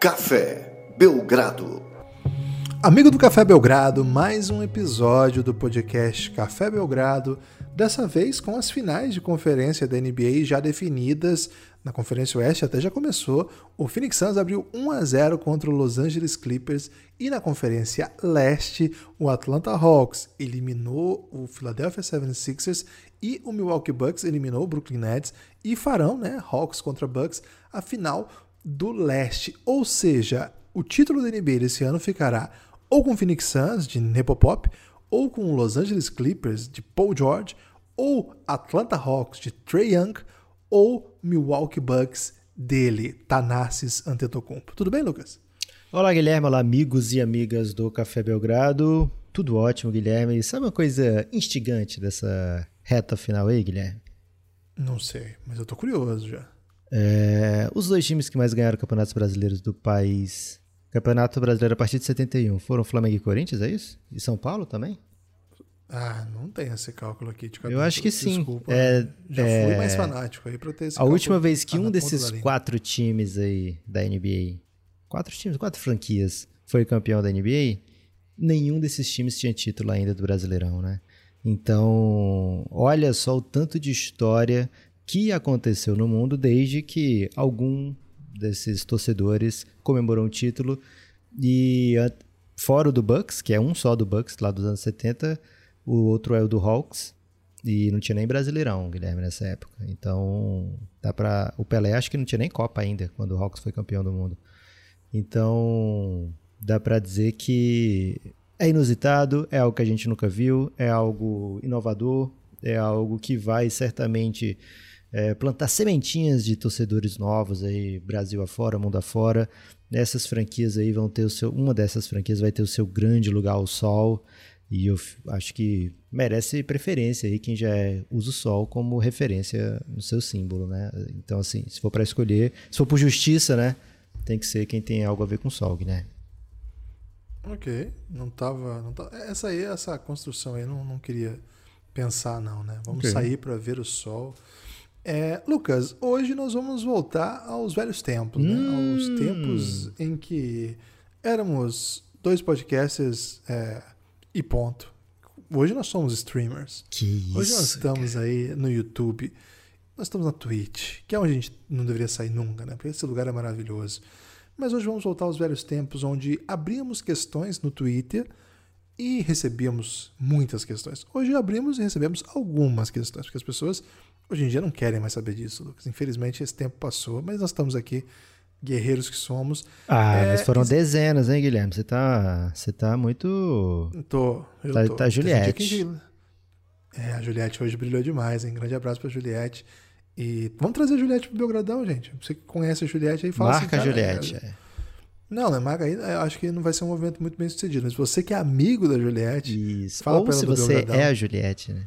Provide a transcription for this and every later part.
Café Belgrado. Amigo do Café Belgrado, mais um episódio do podcast Café Belgrado, dessa vez com as finais de conferência da NBA já definidas. Na Conferência Oeste até já começou. O Phoenix Suns abriu 1 a 0 contra o Los Angeles Clippers e na Conferência Leste, o Atlanta Hawks eliminou o Philadelphia 76ers e o Milwaukee Bucks eliminou o Brooklyn Nets e farão, né, Hawks contra Bucks, a final do Leste. Ou seja, o título da NBA desse ano ficará ou com o Phoenix Suns de Nepopop, ou com o Los Angeles Clippers de Paul George, ou Atlanta Hawks de Trey Young, ou Milwaukee Bucks dele, Tanassis Antetokounmpo. Tudo bem, Lucas? Olá, Guilherme. Olá, amigos e amigas do Café Belgrado. Tudo ótimo, Guilherme. Sabe uma coisa instigante dessa reta final aí, Guilherme? Não sei, mas eu tô curioso já. É, os dois times que mais ganharam campeonatos brasileiros do país Campeonato Brasileiro a partir de 71 foram Flamengo e Corinthians, é isso? E São Paulo também? Ah, não tem esse cálculo aqui de cabeça. Eu acho que sim. Desculpa. É, já é... fui mais fanático aí pra ter esse A última vez que um desses quatro times aí da NBA, quatro times, quatro franquias, foi campeão da NBA, nenhum desses times tinha título ainda do Brasileirão, né? Então, olha só o tanto de história que aconteceu no mundo desde que algum desses torcedores comemorou um título. E fora do Bucks, que é um só do Bucks, lá dos anos 70, o outro é o do Hawks. E não tinha nem Brasileirão, Guilherme, nessa época. Então, dá pra. O Pelé acho que não tinha nem Copa ainda, quando o Hawks foi campeão do mundo. Então, dá para dizer que é inusitado, é algo que a gente nunca viu, é algo inovador, é algo que vai certamente é, plantar sementinhas de torcedores novos aí, Brasil afora, mundo afora. Essas franquias aí vão ter o seu. Uma dessas franquias vai ter o seu grande lugar ao sol. E eu acho que merece preferência aí quem já é, usa o sol como referência no seu símbolo, né? Então, assim, se for para escolher, se for por justiça, né? Tem que ser quem tem algo a ver com o sol, né? Ok, não tava, não tava. Essa aí, essa construção aí, não, não queria pensar, não, né? Vamos okay. sair para ver o sol. É, Lucas, hoje nós vamos voltar aos velhos tempos, né? hum. aos tempos em que éramos dois podcasters é, e ponto. Hoje nós somos streamers. Que isso, hoje nós estamos cara. aí no YouTube, nós estamos na Twitch, que é onde a gente não deveria sair nunca, né? Porque esse lugar é maravilhoso. Mas hoje vamos voltar aos velhos tempos onde abríamos questões no Twitter e recebíamos muitas questões. Hoje abrimos e recebemos algumas questões, porque as pessoas Hoje em dia não querem mais saber disso, Lucas. Infelizmente esse tempo passou, mas nós estamos aqui, guerreiros que somos. Ah, é, mas foram dezenas, hein, Guilherme? Você tá, você tá muito. Tô, eu tá, tô. Tá Juliette. É, a Juliette hoje brilhou demais, hein? Grande abraço pra Juliette. E vamos trazer a Juliette pro Belgradão, gente. Você que conhece a Juliette aí, fala Marca assim, a Juliette, é. Não, não marca aí. Eu acho que não vai ser um movimento muito bem sucedido. Mas você que é amigo da Juliette, Isso. fala Ou pra ela se você Belgradão. é a Juliette, né?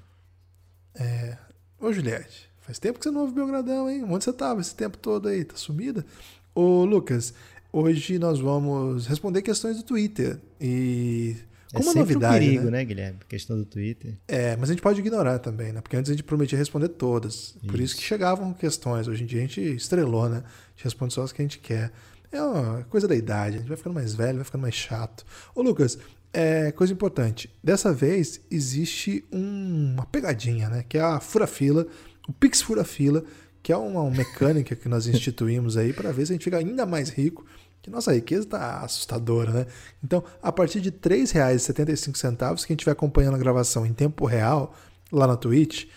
É, Ô, Juliette, faz tempo que você não ouve Belgradão, hein? Onde você tava esse tempo todo aí? Tá sumida? Ô, Lucas, hoje nós vamos responder questões do Twitter. E é como é uma novidade. Um perigo, né? né, Guilherme? Questão do Twitter. É, mas a gente pode ignorar também, né? Porque antes a gente prometia responder todas. Isso. Por isso que chegavam questões. Hoje em dia a gente estrelou, né? A gente responde só as que a gente quer. É uma coisa da idade. A gente vai ficando mais velho, vai ficando mais chato. Ô, Lucas, é, coisa importante. Dessa vez existe um, uma pegadinha, né? Que é a fura-fila, o Pix Fura-Fila, que é uma, uma mecânica que nós instituímos aí para ver se a gente fica ainda mais rico. Que nossa riqueza está assustadora, né? Então, a partir de R$ 3,75, quem estiver acompanhando a gravação em tempo real, lá na Twitch,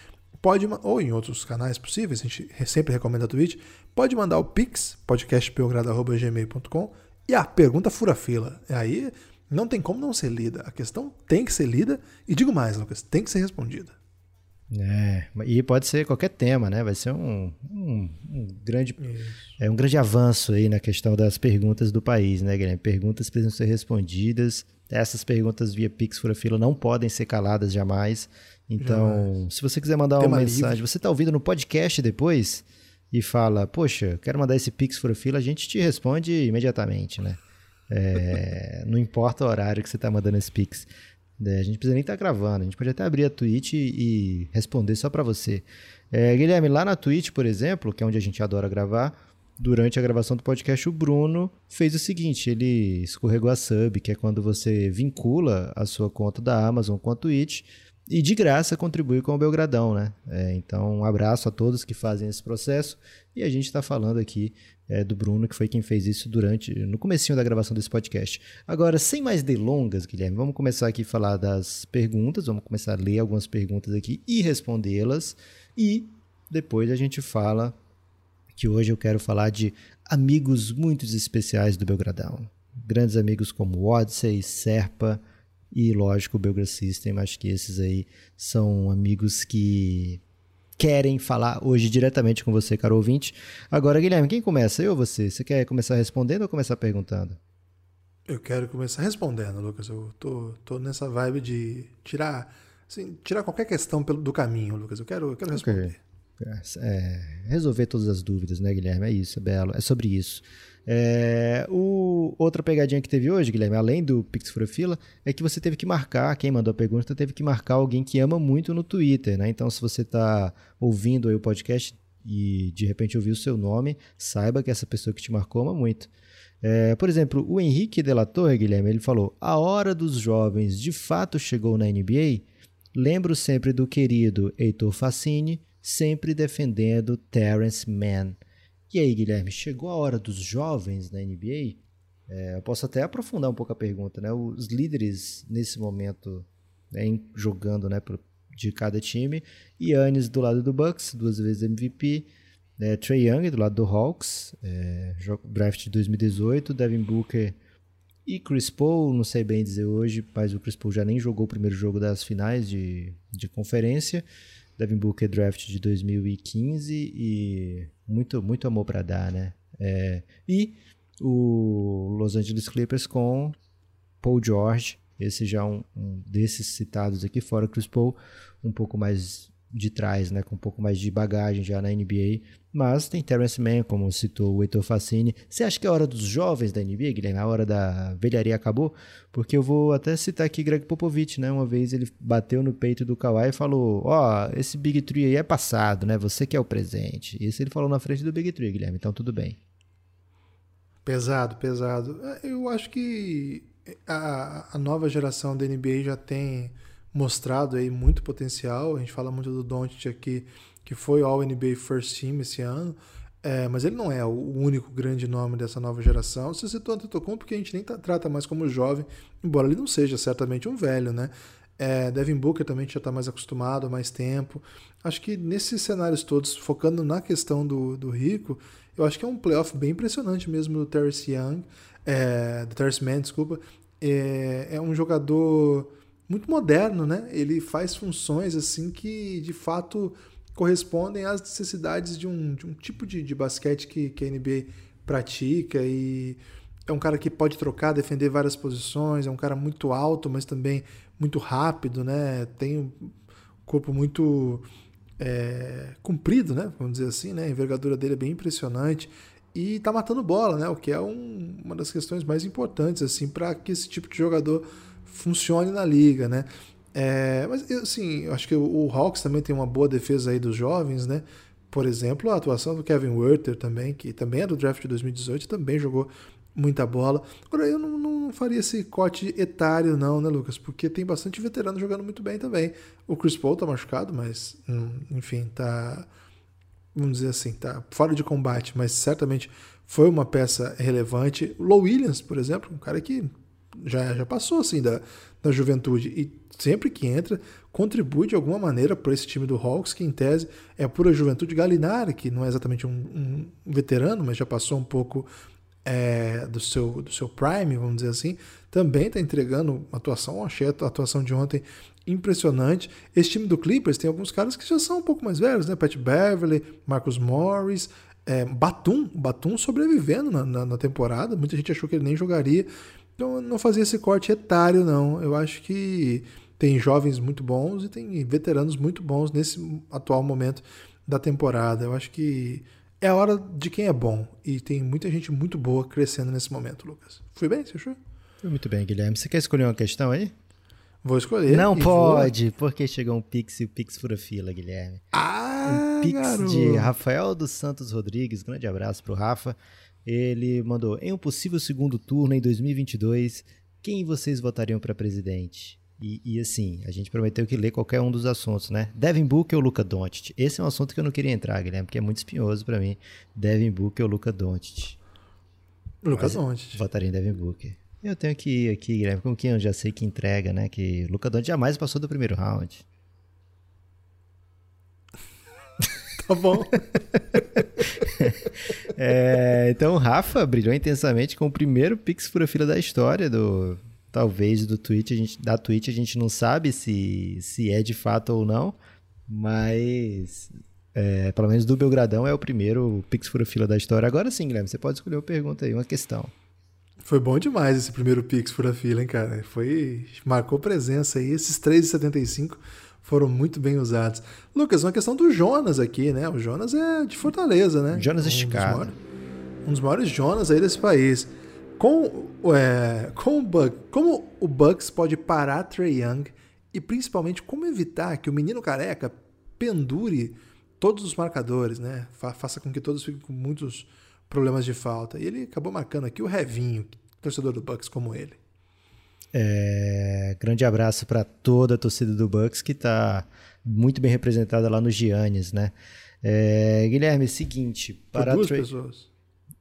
pode, ou em outros canais possíveis, a gente sempre recomenda a Twitch, pode mandar o Pix, podcastbelgrado.gmail.com, e a pergunta fura-fila. Aí não tem como não ser lida. A questão tem que ser lida e digo mais, Lucas, tem que ser respondida. É, e pode ser qualquer tema, né? Vai ser um, um, um grande é um grande avanço aí na questão das perguntas do país, né, Guilherme? Perguntas precisam ser respondidas. Essas perguntas via Pix Fura Fila não podem ser caladas jamais. Então, jamais. se você quiser mandar tema uma mensagem, livre. você está ouvindo no podcast depois e fala, poxa, quero mandar esse Pix Fura Fila, a gente te responde imediatamente, né? É, não importa o horário que você está mandando esse Pix. É, a gente precisa nem estar tá gravando, a gente pode até abrir a Twitch e, e responder só para você. É, Guilherme, lá na Twitch, por exemplo, que é onde a gente adora gravar, durante a gravação do podcast, o Bruno fez o seguinte: ele escorregou a sub, que é quando você vincula a sua conta da Amazon com a Twitch e de graça contribui com o Belgradão, né? É, então, um abraço a todos que fazem esse processo. E a gente está falando aqui é, do Bruno, que foi quem fez isso durante no comecinho da gravação desse podcast. Agora, sem mais delongas, Guilherme, vamos começar aqui a falar das perguntas, vamos começar a ler algumas perguntas aqui e respondê-las. E depois a gente fala que hoje eu quero falar de amigos muito especiais do Belgradão. Grandes amigos como Odyssey, Serpa e, lógico, o Belgrade System. Acho que esses aí são amigos que querem falar hoje diretamente com você, caro ouvinte. Agora, Guilherme, quem começa? Eu ou você? Você quer começar respondendo ou começar perguntando? Eu quero começar respondendo, Lucas. Eu tô, tô nessa vibe de tirar, assim, tirar qualquer questão pelo, do caminho, Lucas. Eu quero, eu quero responder. Okay. É, resolver todas as dúvidas, né, Guilherme? É isso, é belo. É sobre isso. É, o, outra pegadinha que teve hoje, Guilherme, além do Pix Fila, é que você teve que marcar, quem mandou a pergunta teve que marcar alguém que ama muito no Twitter, né? Então, se você está ouvindo aí o podcast e de repente ouviu o seu nome, saiba que essa pessoa que te marcou ama muito. É, por exemplo, o Henrique de la Torre, Guilherme, ele falou: A hora dos jovens de fato chegou na NBA. Lembro sempre do querido Heitor Facini, sempre defendendo Terence Mann. E aí, Guilherme, chegou a hora dos jovens na NBA? É, eu posso até aprofundar um pouco a pergunta, né? Os líderes nesse momento né, jogando né, de cada time. Yannis do lado do Bucks, duas vezes MVP. É, Trey Young do lado do Hawks, é, draft de 2018. Devin Booker e Chris Paul, não sei bem dizer hoje, mas o Chris Paul já nem jogou o primeiro jogo das finais de, de conferência. Devin Booker draft de 2015 e muito, muito amor para dar, né? É, e o Los Angeles Clippers com Paul George, esse já um, um desses citados aqui fora, Chris Paul, um pouco mais de trás, né, com um pouco mais de bagagem já na NBA. Mas tem Terrence Mann, como citou o Heitor Facini. Você acha que é a hora dos jovens da NBA, Guilherme? A hora da velharia acabou? Porque eu vou até citar aqui Greg Popovich, né? Uma vez ele bateu no peito do Kawhi e falou: Ó, oh, esse Big Tree aí é passado, né? Você que é o presente. Isso ele falou na frente do Big Tree, Guilherme. Então tudo bem. Pesado, pesado. Eu acho que a, a nova geração da NBA já tem mostrado aí muito potencial. A gente fala muito do Doncic aqui, que foi All NBA First Team esse ano. É, mas ele não é o único grande nome dessa nova geração. Você citou Antetokounmpo porque a gente nem tá, trata mais como jovem, embora ele não seja certamente um velho, né? É, Devin Booker também já está mais acostumado há mais tempo. Acho que nesses cenários todos, focando na questão do, do Rico, eu acho que é um playoff bem impressionante mesmo do Terrence Young, é, do Terrence Mann, desculpa. É, é um jogador muito moderno, né? Ele faz funções assim que de fato correspondem às necessidades de um, de um tipo de, de basquete que, que a NBA pratica e é um cara que pode trocar, defender várias posições, é um cara muito alto, mas também muito rápido, né? Tem um corpo muito é, comprido, né? Vamos dizer assim, né? A envergadura dele é bem impressionante e tá matando bola, né? O que é um, uma das questões mais importantes assim para que esse tipo de jogador funcione na liga, né? É, mas assim, eu acho que o, Hawks também tem uma boa defesa aí dos jovens, né? Por exemplo, a atuação do Kevin Werther também, que também é do draft de 2018, também jogou muita bola. Agora, eu não, não, faria esse corte etário, não, né, Lucas? Porque tem bastante veterano jogando muito bem também. O Chris Paul tá machucado, mas, hum, enfim, tá. Vamos dizer assim, tá fora de combate, mas certamente foi uma peça relevante. O Low Williams, por exemplo, um cara que já, já passou assim da, da juventude e sempre que entra contribui de alguma maneira para esse time do Hawks, que em tese é pura juventude. Galinari, que não é exatamente um, um veterano, mas já passou um pouco é, do, seu, do seu prime, vamos dizer assim, também está entregando atuação. Achei a atuação de ontem impressionante. Esse time do Clippers tem alguns caras que já são um pouco mais velhos, né? Pat Beverly, Marcus Morris, é, Batum, Batum sobrevivendo na, na, na, temporada. Muita gente achou que ele nem jogaria. Então não fazia esse corte etário, não. Eu acho que tem jovens muito bons e tem veteranos muito bons nesse atual momento da temporada. Eu acho que é a hora de quem é bom. E tem muita gente muito boa crescendo nesse momento, Lucas. Fui bem, você achou? Foi muito bem, Guilherme. Você quer escolher uma questão aí? Vou escolher. Não pode, vou... porque chegou um Pix e o Pix fura fila, Guilherme. Ah, um pix garoto. de Rafael dos Santos Rodrigues. Grande abraço pro Rafa. Ele mandou: em um possível segundo turno em 2022, quem vocês votariam para presidente? E, e, assim, a gente prometeu que ler qualquer um dos assuntos, né? Devin Booker ou Luca Doncic? Esse é um assunto que eu não queria entrar, Guilherme, porque é muito espinhoso para mim. Devin Booker ou Luca Doncic? Luca Doncic. Votaria em Devin Booker. Eu tenho que ir aqui, Guilherme, com quem eu já sei que entrega, né? Que Luca Doncic jamais passou do primeiro round. Tá bom. é, então, o Rafa brilhou intensamente com o primeiro Pix Fura Fila da história do talvez do Twitch, a gente, da Twitch a gente não sabe se, se é de fato ou não, mas é, pelo menos do Belgradão é o primeiro Pix Fura Fila da história. Agora sim, Guilherme, você pode escolher uma pergunta aí, uma questão. Foi bom demais esse primeiro Pix Fura Fila, hein, cara? Foi, marcou presença aí, esses 3,75 foram muito bem usados. Lucas, uma questão do Jonas aqui, né? O Jonas é de Fortaleza, né? Jonas um esticado. Dos maiores, um dos maiores Jonas aí desse país. Com, é, com o Bucks, como o Bucks pode parar Trey Young e principalmente como evitar que o menino careca pendure todos os marcadores, né? Fa faça com que todos fiquem com muitos problemas de falta. E ele acabou marcando aqui o Revinho, torcedor do Bucks como ele. É, grande abraço para toda a torcida do Bucks que está muito bem representada lá no Giannis, né? É, Guilherme, seguinte, para duas pessoas.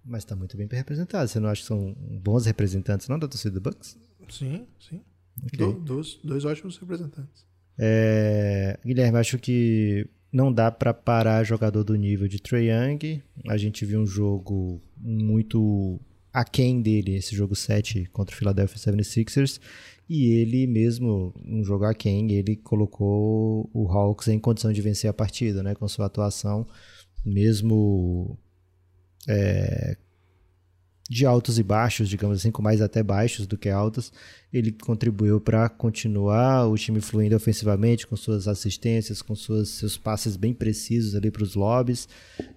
Mas está muito bem representado. Você não acha que são bons representantes, não, da torcida do Bucks? Sim, sim. Okay. Do, dois, dois ótimos representantes. É, Guilherme, acho que não dá para parar jogador do nível de Trae Young. A gente viu um jogo muito aquém dele, esse jogo 7 contra o Philadelphia 76ers. E ele mesmo, um jogo aquém, ele colocou o Hawks em condição de vencer a partida, né? Com sua atuação, mesmo é, de altos e baixos, digamos assim, com mais até baixos do que altos, ele contribuiu para continuar o time fluindo ofensivamente, com suas assistências, com suas, seus passes bem precisos ali para os lobbies,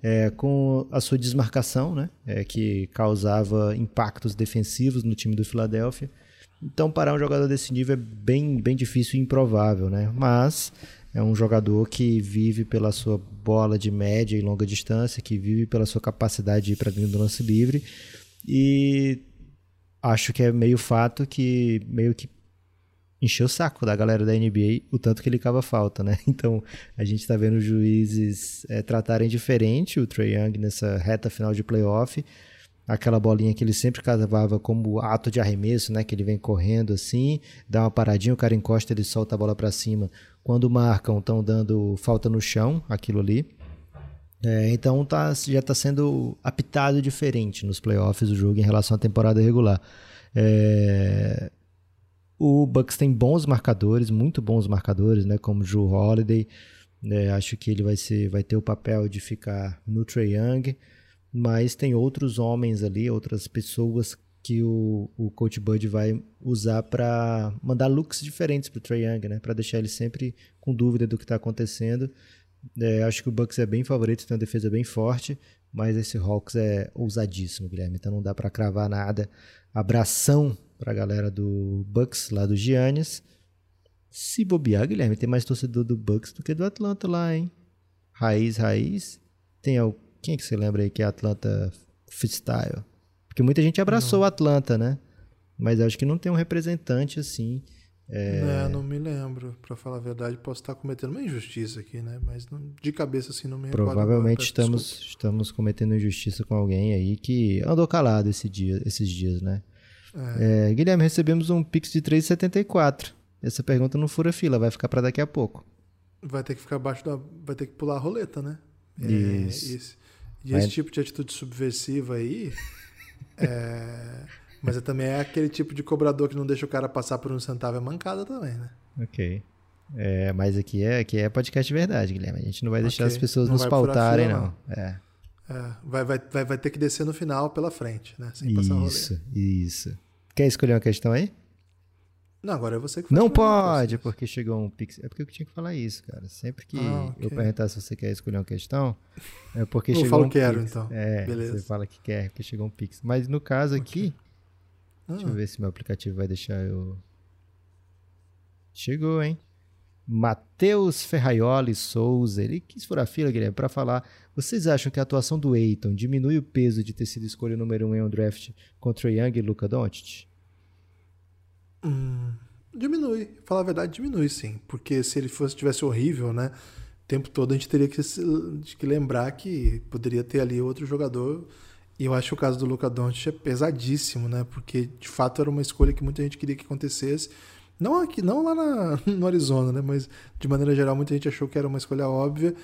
é, com a sua desmarcação, né, é, que causava impactos defensivos no time do Philadelphia. Então, parar um jogador desse nível é bem, bem difícil e improvável, né? Mas é um jogador que vive pela sua bola de média e longa distância, que vive pela sua capacidade de ir para dentro do lance livre. E acho que é meio fato que meio que encheu o saco da galera da NBA o tanto que ele cava falta, né? Então a gente está vendo os juízes é, tratarem diferente o Trey Young nessa reta final de playoff. Aquela bolinha que ele sempre cavava como ato de arremesso, né? Que ele vem correndo assim, dá uma paradinha, o cara encosta, ele solta a bola para cima. Quando marcam, estão dando falta no chão, aquilo ali. É, então tá, já está sendo apitado diferente nos playoffs o jogo em relação à temporada regular. É, o Bucks tem bons marcadores, muito bons marcadores, né, como Drew Holiday. É, acho que ele vai, ser, vai ter o papel de ficar no Trae Young, mas tem outros homens ali, outras pessoas que o, o Coach Bud vai usar para mandar looks diferentes para o Trae Young, né? Para deixar ele sempre com dúvida do que está acontecendo. É, acho que o Bucks é bem favorito, tem uma defesa bem forte, mas esse Hawks é ousadíssimo, Guilherme. Então não dá para cravar nada. Abração para a galera do Bucks lá do Giannis. Se bobear, Guilherme, tem mais torcedor do Bucks do que do Atlanta lá, hein? Raiz, raiz. Tem quem é que você lembra aí que é Atlanta Freestyle? Porque muita gente abraçou o Atlanta, né? Mas acho que não tem um representante assim. É... Não, não me lembro. Para falar a verdade, posso estar cometendo uma injustiça aqui, né? Mas não, de cabeça assim não me Provavelmente estamos, estamos cometendo injustiça com alguém aí que andou calado esse dia, esses dias, né? É. É, Guilherme, recebemos um Pix de 3,74. Essa pergunta não fura fila, vai ficar para daqui a pouco. Vai ter que ficar abaixo da. Vai ter que pular a roleta, né? É, Isso. Esse, e esse tipo de atitude subversiva aí. É, mas é também é aquele tipo de cobrador que não deixa o cara passar por um centavo é mancada também, né? Ok. É, mas aqui é, aqui é podcast de verdade, Guilherme. A gente não vai deixar okay. as pessoas não nos pautarem, fila, não. não. É. é. vai, vai, vai, vai ter que descer no final pela frente, né? Sem isso, isso. Quer escolher uma questão aí? Não, agora é você que faz Não pode, porque chegou um pix. É porque eu tinha que falar isso, cara. Sempre que ah, okay. eu perguntar se você quer escolher uma questão, é porque eu chegou falo um quero, pix. então. É, Beleza. você fala que quer, porque chegou um pix. Mas no caso aqui, ah. deixa eu ver se meu aplicativo vai deixar eu. Chegou, hein? Matheus Ferraioli Souza, ele quis furar a fila, Guilherme, para falar. Vocês acham que a atuação do Eiton diminui o peso de ter sido escolha número um em um draft contra Young e Luca Doncic? Hum, diminui. Falar a verdade, diminui sim. Porque se ele fosse tivesse horrível, né? O tempo todo a gente teria que, que lembrar que poderia ter ali outro jogador. E eu acho que o caso do Luca Doncic é pesadíssimo, né? Porque de fato era uma escolha que muita gente queria que acontecesse não aqui, não lá na, no Arizona, né? Mas de maneira geral, muita gente achou que era uma escolha óbvia.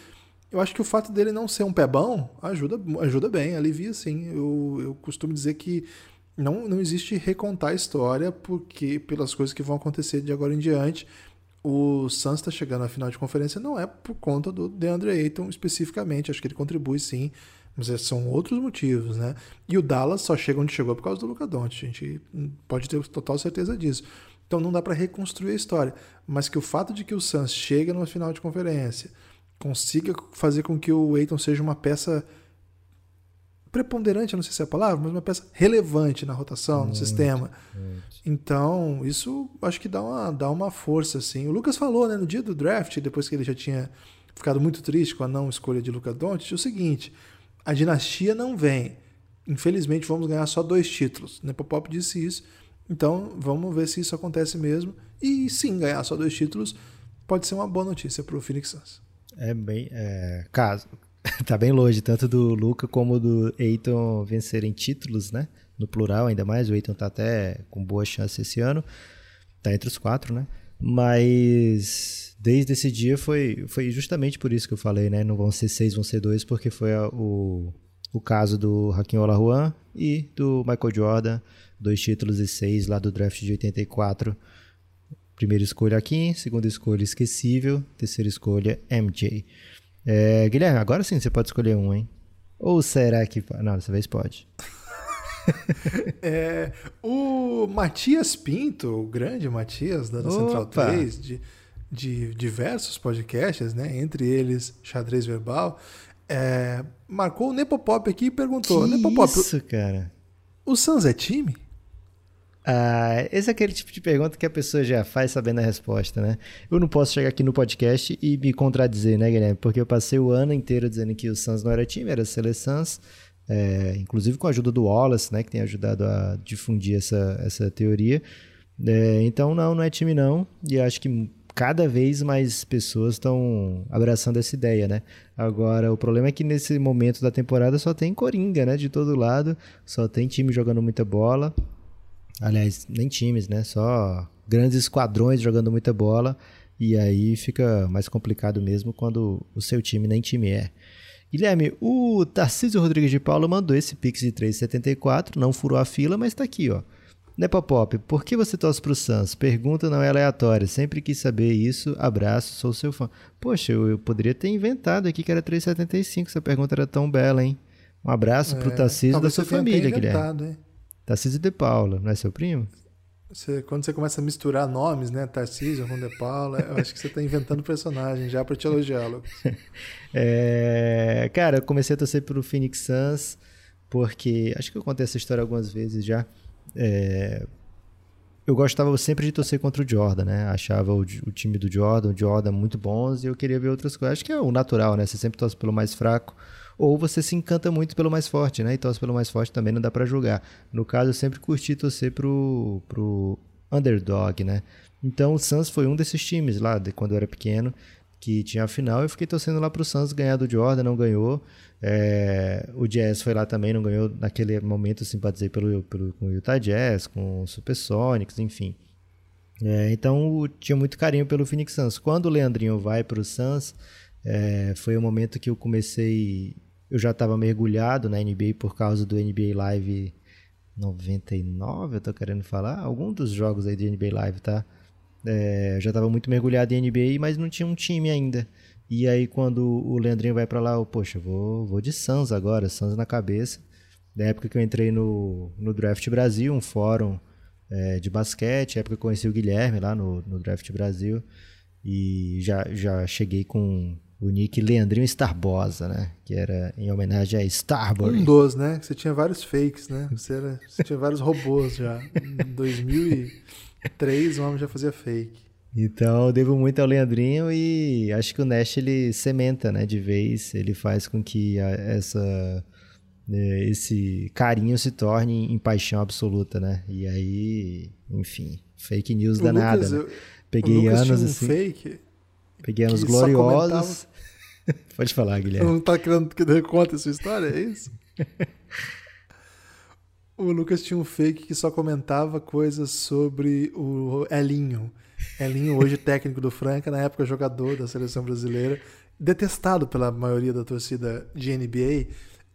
Eu acho que o fato dele não ser um pé bom ajuda, ajuda bem, alivia sim. Eu, eu costumo dizer que não, não existe recontar a história porque pelas coisas que vão acontecer de agora em diante. O Suns está chegando à final de conferência não é por conta do DeAndre Ayton especificamente, acho que ele contribui sim, mas são outros motivos, né? E o Dallas só chega onde chegou por causa do Luca Doncic, a gente pode ter total certeza disso. Então não dá para reconstruir a história. Mas que o fato de que o Suns chega no final de conferência, consiga fazer com que o Aiton seja uma peça preponderante, não sei se é a palavra, mas uma peça relevante na rotação, muito, no sistema. Muito. Então, isso acho que dá uma, dá uma força, assim. O Lucas falou, né, no dia do draft, depois que ele já tinha ficado muito triste com a não escolha de Luca Doncic, o seguinte, a dinastia não vem. Infelizmente, vamos ganhar só dois títulos. Nepopop disse isso. Então, vamos ver se isso acontece mesmo. E sim, ganhar só dois títulos pode ser uma boa notícia para o Phoenix Suns. É bem. É, caso. tá bem longe, tanto do Luca como do Eiton vencerem títulos, né? No plural, ainda mais. O Eiton tá até com boa chance esse ano. Tá entre os quatro, né? Mas desde esse dia foi, foi justamente por isso que eu falei, né? Não vão ser seis, vão ser dois, porque foi a, o, o caso do Hakim Olajuwon e do Michael Jordan dois títulos e seis lá do draft de 84. Primeira escolha aqui, segunda escolha esquecível, terceira escolha MJ. É, Guilherme, agora sim você pode escolher um, hein? Ou será que. Não, dessa vez pode. é, o Matias Pinto, o grande Matias da Central 3, de, de diversos podcasts, né? Entre eles Xadrez Verbal, é, marcou o Nepopop aqui e perguntou: que Nepopop, isso, cara? O Sans é time? Ah, esse é aquele tipo de pergunta que a pessoa já faz sabendo a resposta, né? Eu não posso chegar aqui no podcast e me contradizer, né, Guilherme? Porque eu passei o ano inteiro dizendo que o Suns não era time, era Seleções, é, inclusive com a ajuda do Wallace, né, que tem ajudado a difundir essa, essa teoria. É, então, não, não é time não, e acho que cada vez mais pessoas estão abraçando essa ideia, né? Agora, o problema é que nesse momento da temporada só tem Coringa, né? De todo lado, só tem time jogando muita bola. Aliás, nem times, né? Só grandes esquadrões jogando muita bola. E aí fica mais complicado mesmo quando o seu time nem time é. Guilherme, o Tarcísio Rodrigues de Paula mandou esse Pix de 3,74, não furou a fila, mas está aqui, ó. Nepopop, por que você torce pro Suns? Pergunta não é aleatória. Sempre quis saber isso. Abraço, sou seu fã. Poxa, eu, eu poderia ter inventado aqui que era 3,75. Essa pergunta era tão bela, hein? Um abraço é, pro Tarcísio da sua família, Guilherme. Hein? Tarcísio de Paula, não é seu primo? Você, quando você começa a misturar nomes, né? Tarcísio com de Paula, eu acho que você está inventando personagem já para te elogiá-lo. é, cara, eu comecei a torcer pro Phoenix Suns porque acho que eu contei essa história algumas vezes já. É, eu gostava sempre de torcer contra o Jordan, né? Achava o, o, time do Jordan, o Jordan muito bons e eu queria ver outras coisas. Acho que é o natural, né? Você sempre torce pelo mais fraco ou você se encanta muito pelo mais forte, né? E torce pelo mais forte também não dá para julgar. No caso, eu sempre curti torcer pro, pro underdog, né? Então o Suns foi um desses times lá, de quando eu era pequeno, que tinha a final. Eu fiquei torcendo lá pro Suns ganhar do Jordan, não ganhou. É, o Jazz foi lá também, não ganhou naquele momento, simpatizei pelo, pelo, com o Utah Jazz, com o Supersonics, enfim. É, então tinha muito carinho pelo Phoenix Suns. Quando o Leandrinho vai para o Suns, é, foi o momento que eu comecei eu já estava mergulhado na NBA por causa do NBA Live 99, eu tô querendo falar, algum dos jogos aí de NBA Live, tá? É, já estava muito mergulhado em NBA, mas não tinha um time ainda. E aí quando o Leandrinho vai para lá, eu, poxa, vou, vou de Suns agora, Suns na cabeça. Da época que eu entrei no, no Draft Brasil, um fórum é, de basquete, época que eu conheci o Guilherme lá no, no Draft Brasil. E já, já cheguei com o nick Leandrinho Starbosa, né? Que era em homenagem a Starboy. Um dos, né? Você tinha vários fakes, né? Você, era, você tinha vários robôs já. Em 2003 o homem já fazia fake. Então, eu devo muito ao Leandrinho e acho que o Nash ele sementa, né, de vez, ele faz com que a, essa é, esse carinho se torne em paixão absoluta, né? E aí, enfim, fake news o danada. Lucas, né? eu, peguei anos um assim. Fake peguei anos gloriosos. Pode falar, Guilherme. Não tá querendo que eu conte essa história, é isso? o Lucas tinha um fake que só comentava coisas sobre o Elinho. Elinho, hoje técnico do Franca, na época jogador da seleção brasileira, detestado pela maioria da torcida de NBA.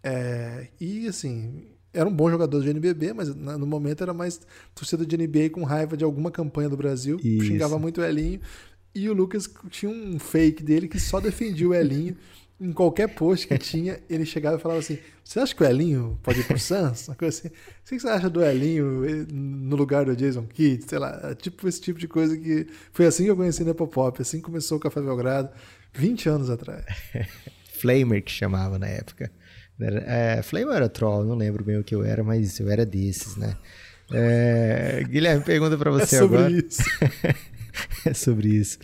É, e assim, era um bom jogador de NBB, mas no momento era mais torcida de NBA com raiva de alguma campanha do Brasil. Isso. Xingava muito o Elinho. E o Lucas tinha um fake dele que só defendia o Elinho. Em qualquer post que tinha, ele chegava e falava assim: Você acha que o Elinho pode ir pro Suns? Uma coisa assim. O que você acha do Elinho no lugar do Jason Kidd? Sei lá, tipo esse tipo de coisa que. Foi assim que eu conheci na Pop, assim começou o Café Belgrado, 20 anos atrás. Flamer que chamava na época. É, Flame era troll, não lembro bem o que eu era, mas eu era desses, né? É, Guilherme, pergunta para você é sobre agora. Isso. é sobre isso.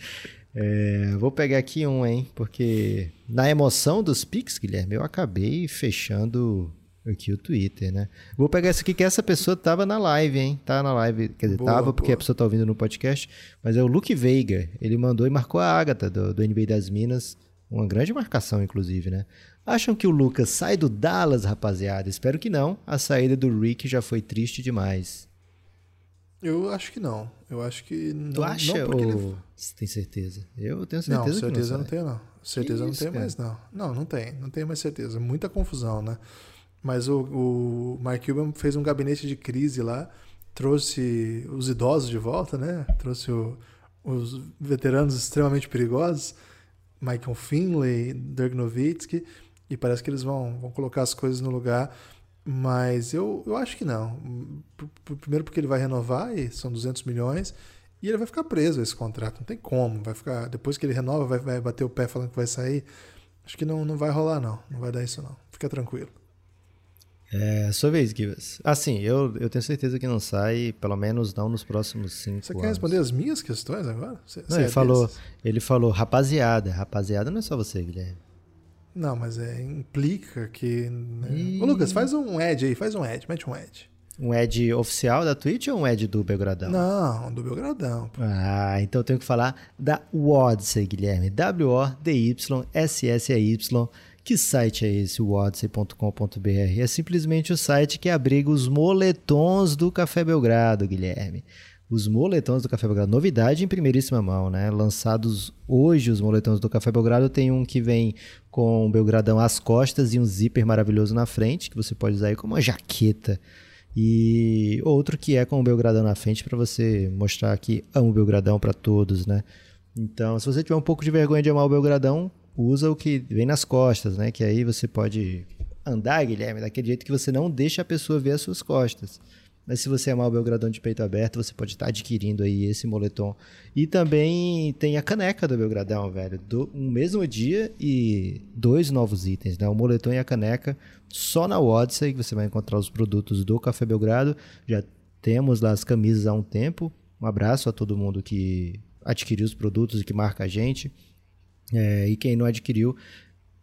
É, vou pegar aqui um, hein? Porque na emoção dos Pix, Guilherme, eu acabei fechando aqui o Twitter, né? Vou pegar esse aqui que essa pessoa tava na live, hein? Tá na live, quer dizer, boa, tava porque boa. a pessoa tá ouvindo no podcast, mas é o Luke Veiga. Ele mandou e marcou a Agatha do, do NBA das Minas. Uma grande marcação, inclusive, né? Acham que o Lucas sai do Dallas, rapaziada? Espero que não. A saída do Rick já foi triste demais. Eu acho que não. Eu acho que não. Tu acha não ou ele... tem certeza? Eu tenho certeza não, certeza não, não tenho não. Certeza que não tenho mais não. Não, não tem. Não tenho mais certeza. Muita confusão, né? Mas o, o Mark Cuban fez um gabinete de crise lá, trouxe os idosos de volta, né? Trouxe o, os veteranos extremamente perigosos, Michael Finley, Dirk Nowitzki e parece que eles vão, vão colocar as coisas no lugar. Mas eu, eu acho que não. Primeiro porque ele vai renovar, e são 200 milhões, e ele vai ficar preso a esse contrato. Não tem como. Vai ficar Depois que ele renova, vai, vai bater o pé falando que vai sair. Acho que não, não vai rolar, não. Não vai dar isso, não. Fica tranquilo. É, sua vez, Givas. Assim, eu, eu tenho certeza que não sai, pelo menos não nos próximos cinco Você anos. quer responder as minhas questões agora? Você, não, você ele, é falou, ele falou, rapaziada. Rapaziada não é só você, Guilherme. Não, mas é, implica que. Né? E... Ô, Lucas, faz um ad aí, faz um ad, mete um ad. Um ad oficial da Twitch ou um ad do Belgradão? Não, do Belgradão. Pô. Ah, então eu tenho que falar da Wodsey, Guilherme. W-O-D-Y-S-S-E-Y. Que site é esse, wodsey.com.br? É simplesmente o site que abriga os moletons do Café Belgrado, Guilherme os moletons do Café Belgrado. Novidade em primeiríssima mão, né? Lançados hoje os moletons do Café Belgrado. Tem um que vem com o Belgradão às costas e um zíper maravilhoso na frente, que você pode usar aí como uma jaqueta. E outro que é com o Belgradão na frente para você mostrar que amo o Belgradão para todos, né? Então, se você tiver um pouco de vergonha de amar o Belgradão, usa o que vem nas costas, né? Que aí você pode andar, Guilherme, daquele jeito que você não deixa a pessoa ver as suas costas. Mas se você amar o Belgradão de peito aberto, você pode estar adquirindo aí esse moletom. E também tem a caneca do Belgradão, velho. Do um mesmo dia e dois novos itens, né? O moletom e a caneca. Só na Odyssey que você vai encontrar os produtos do Café Belgrado. Já temos lá as camisas há um tempo. Um abraço a todo mundo que adquiriu os produtos e que marca a gente. É, e quem não adquiriu,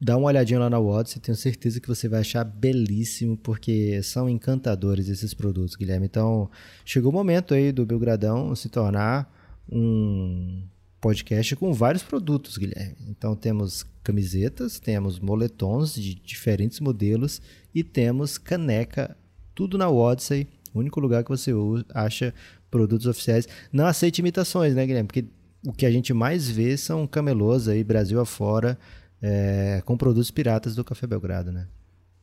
Dá uma olhadinha lá na Odyssey, tenho certeza que você vai achar belíssimo, porque são encantadores esses produtos, Guilherme. Então, chegou o momento aí do Belgradão se tornar um podcast com vários produtos, Guilherme. Então, temos camisetas, temos moletons de diferentes modelos e temos caneca, tudo na Odyssey, o único lugar que você acha produtos oficiais. Não aceite imitações, né, Guilherme? Porque o que a gente mais vê são camelôs aí, Brasil afora, é, com produtos piratas do Café Belgrado, né?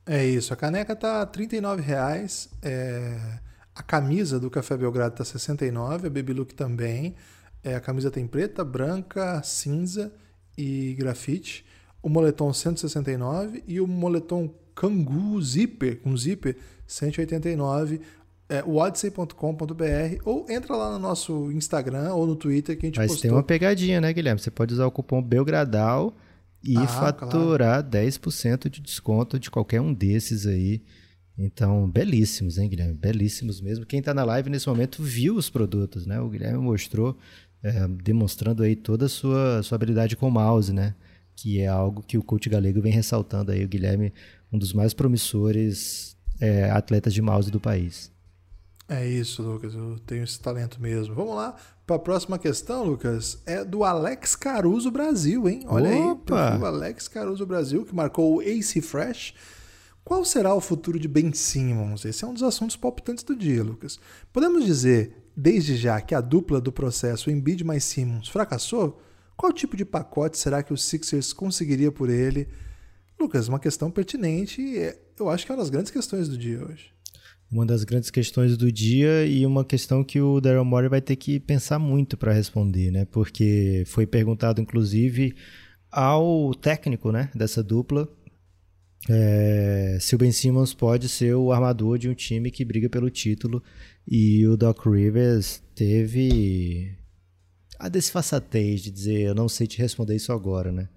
É isso. A caneca tá R$ 39,00. É, a camisa do Café Belgrado tá R$ 69,00. A Baby Look também. É, a camisa tem preta, branca, cinza e grafite. O moletom 169 e o moletom Kangoo Zipper, com zíper, 189 é, odyssey.com.br ou entra lá no nosso Instagram ou no Twitter que a gente Mas postou. tem uma pegadinha, né, Guilherme? Você pode usar o cupom Belgradal e ah, faturar claro. 10% de desconto de qualquer um desses aí. Então, belíssimos, hein, Guilherme? Belíssimos mesmo. Quem está na live nesse momento viu os produtos, né? O Guilherme mostrou. é, demonstrando aí toda a sua, sua habilidade com o mouse, né? Que é algo que o coach galego vem ressaltando aí. O Guilherme, um dos mais promissores é, atletas de mouse do país. É isso, Lucas. Eu tenho esse talento mesmo. Vamos lá para a próxima questão, Lucas. É do Alex Caruso Brasil, hein? Olha Opa. aí, o Alex Caruso Brasil, que marcou o Ace Fresh. Qual será o futuro de Ben Simmons? Esse é um dos assuntos palpitantes do dia, Lucas. Podemos dizer, desde já, que a dupla do processo Embiid mais Simmons fracassou? Qual tipo de pacote será que o Sixers conseguiria por ele? Lucas, uma questão pertinente e eu acho que é uma das grandes questões do dia hoje uma das grandes questões do dia e uma questão que o Daryl Morey vai ter que pensar muito para responder, né? Porque foi perguntado, inclusive, ao técnico né, dessa dupla é, se o Ben Simmons pode ser o armador de um time que briga pelo título e o Doc Rivers teve a desfaçatez de dizer eu não sei te responder isso agora, né?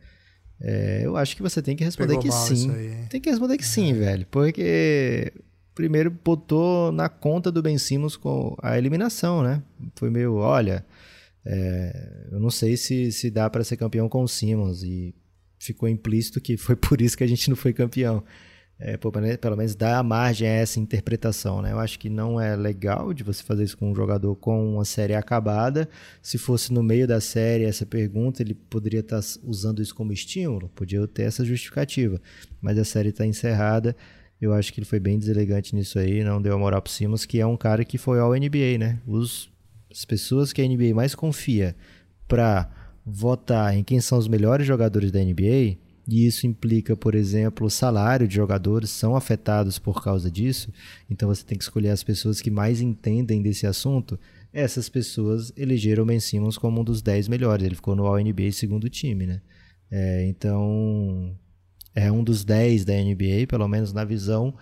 É, eu acho que você tem que responder Pegou que sim. Tem que responder que sim, é. velho. Porque primeiro botou na conta do Ben Simmons com a eliminação, né? Foi meio, olha, é, eu não sei se, se dá para ser campeão com o Simmons e ficou implícito que foi por isso que a gente não foi campeão. É, pelo menos dá a margem a essa interpretação, né? Eu acho que não é legal de você fazer isso com um jogador com uma série acabada. Se fosse no meio da série essa pergunta, ele poderia estar tá usando isso como estímulo, podia ter essa justificativa. Mas a série está encerrada. Eu acho que ele foi bem deselegante nisso aí, não deu a moral pro Simmons, que é um cara que foi ao NBA, né? Os, as pessoas que a NBA mais confia para votar em quem são os melhores jogadores da NBA, e isso implica, por exemplo, o salário de jogadores são afetados por causa disso, então você tem que escolher as pessoas que mais entendem desse assunto. Essas pessoas elegeram o Ben Simmons como um dos 10 melhores, ele ficou no All-NBA segundo time, né? É, então, é um dos 10 da NBA, pelo menos na visão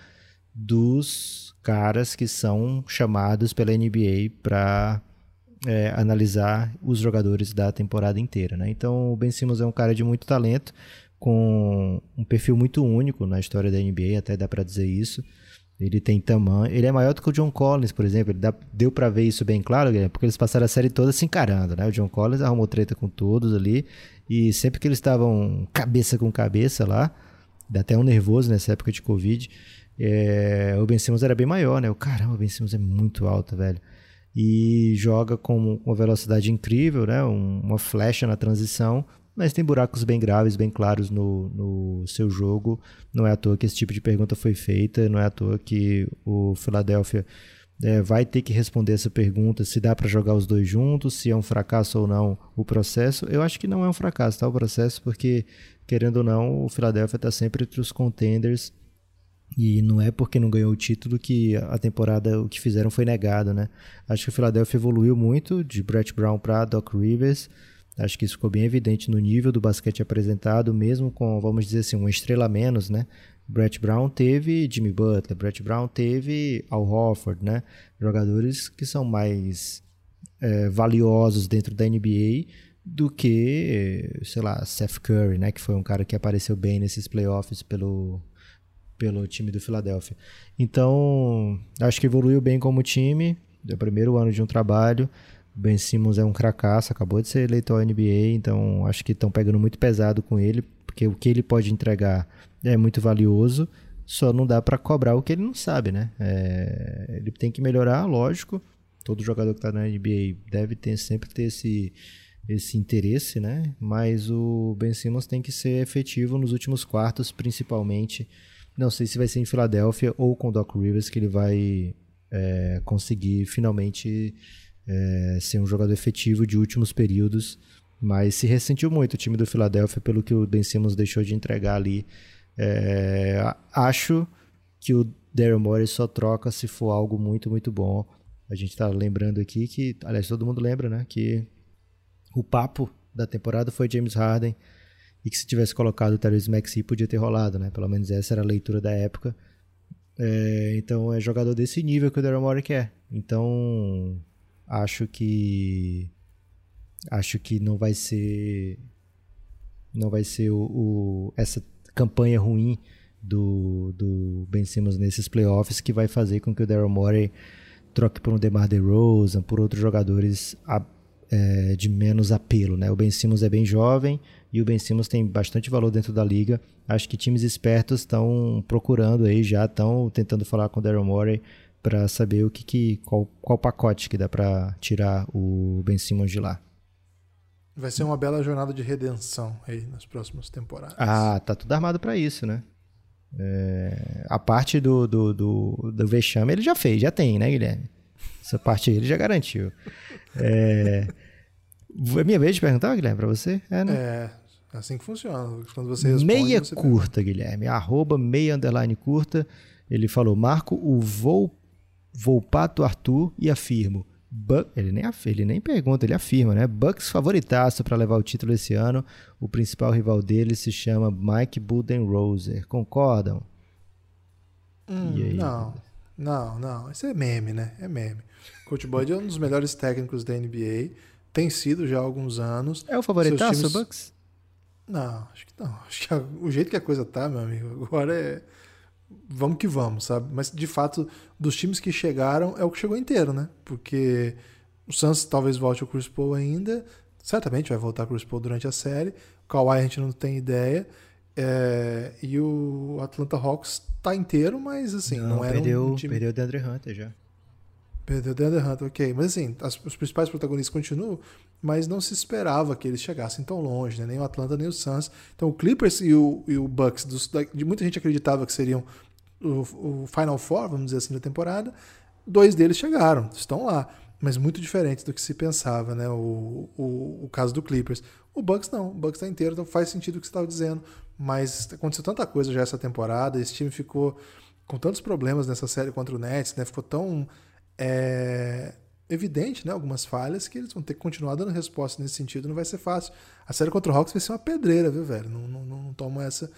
dos caras que são chamados pela NBA para é, analisar os jogadores da temporada inteira. Né? Então o Ben Simmons é um cara de muito talento, com um perfil muito único na história da NBA, até dá para dizer isso. Ele tem tamanho. Ele é maior do que o John Collins, por exemplo. Dá, deu para ver isso bem claro, porque eles passaram a série toda se encarando, né? O John Collins arrumou treta com todos ali. E sempre que eles estavam cabeça com cabeça lá, dá até um nervoso nessa época de Covid, é, o Ben Simmons era bem maior, né? O caramba, o Ben Simmons é muito alto, velho. E joga com uma velocidade incrível, né? Um, uma flecha na transição, mas tem buracos bem graves, bem claros no, no seu jogo. Não é à toa que esse tipo de pergunta foi feita, não é à toa que o Philadelphia é, vai ter que responder essa pergunta se dá para jogar os dois juntos, se é um fracasso ou não o processo. Eu acho que não é um fracasso, tá? O processo, porque, querendo ou não, o Philadelphia está sempre entre os contenders. E não é porque não ganhou o título que a temporada, o que fizeram foi negado, né? Acho que o Philadelphia evoluiu muito de Brett Brown para Doc Rivers. Acho que isso ficou bem evidente no nível do basquete apresentado, mesmo com, vamos dizer assim, uma estrela menos, né? Brett Brown teve Jimmy Butler, Brett Brown teve Al Horford, né? Jogadores que são mais é, valiosos dentro da NBA do que, sei lá, Seth Curry, né? Que foi um cara que apareceu bem nesses playoffs pelo, pelo time do Philadelphia. Então, acho que evoluiu bem como time. É o primeiro ano de um trabalho. Ben Simmons é um cracaço, acabou de ser eleito ao NBA, então acho que estão pegando muito pesado com ele, porque o que ele pode entregar é muito valioso, só não dá para cobrar o que ele não sabe, né? É, ele tem que melhorar, lógico. Todo jogador que está na NBA deve ter, sempre ter esse, esse interesse, né? Mas o Ben Simmons tem que ser efetivo nos últimos quartos, principalmente. Não sei se vai ser em Filadélfia ou com o Doc Rivers que ele vai é, conseguir finalmente é, ser um jogador efetivo de últimos períodos. Mas se ressentiu muito o time do Philadelphia pelo que o Ben Simmons deixou de entregar ali é, acho que o Daryl Morey só troca se for algo muito, muito bom. A gente está lembrando aqui que, aliás, todo mundo lembra, né? Que o papo da temporada foi James Harden e que se tivesse colocado o Tyrese Maxey podia ter rolado, né? Pelo menos essa era a leitura da época. É, então é jogador desse nível que o Daryl Morey quer. Então acho que acho que não vai ser não vai ser o, o essa campanha ruim do, do Ben Simmons nesses playoffs que vai fazer com que o Daryl Morey troque por um DeMar DeRozan, por outros jogadores é, de menos apelo, né? O Ben Simmons é bem jovem e o Ben Simmons tem bastante valor dentro da liga. Acho que times espertos estão procurando aí, já estão tentando falar com o Daryl Morey para saber o que, que qual, qual pacote que dá para tirar o Ben Simmons de lá. Vai ser uma bela jornada de redenção aí nas próximas temporadas. Ah, tá tudo armado para isso, né? É, a parte do, do, do, do vexame ele já fez, já tem, né, Guilherme? Essa parte ele já garantiu. É, é minha vez de perguntar, Guilherme, para você? É, né? é, assim que funciona. Quando você responde, Meia você curta, pergunta. Guilherme. Arroba meia underline curta. Ele falou, Marco, o voo, Volpato Arthur e afirmo. ele, nem, ele nem pergunta, ele afirma, né? Bucks favoritaço para levar o título esse ano. O principal rival dele se chama Mike Budenroser. Concordam? Hum, não, não, não. Isso é meme, né? É meme. Coach Bud é um dos melhores técnicos da NBA. Tem sido já há alguns anos. É o favoritaço, times... Bucks? Não, acho que não. Acho que o jeito que a coisa tá, meu amigo, agora é. Vamos que vamos, sabe? Mas de fato, dos times que chegaram, é o que chegou inteiro, né? Porque o Suns talvez volte ao Chris Paul ainda. Certamente vai voltar o Chris Paul durante a série. O Kawhi a gente não tem ideia. É... E o Atlanta Hawks tá inteiro, mas assim, não, não era perdeu, um time... Perdeu o DeAndre Hunter já. Perdeu o DeAndre Hunter, ok. Mas assim, as, os principais protagonistas continuam, mas não se esperava que eles chegassem tão longe, né? nem o Atlanta, nem o Suns. Então o Clippers e o, e o Bucks, dos, de muita gente acreditava que seriam o, o, Final Four, vamos dizer assim, da temporada, dois deles chegaram, estão lá. Mas muito diferentes do que se pensava, né? O, o, o caso do Clippers. O Bucks não, o Bucks está inteiro, então faz sentido o que você estava dizendo. Mas aconteceu tanta coisa já essa temporada, esse time ficou com tantos problemas nessa série contra o Nets, né? Ficou tão é evidente, né, algumas falhas que eles vão ter que continuar dando resposta nesse sentido, não vai ser fácil. A série contra o Hawks vai ser uma pedreira, viu, velho? Não, não, não essa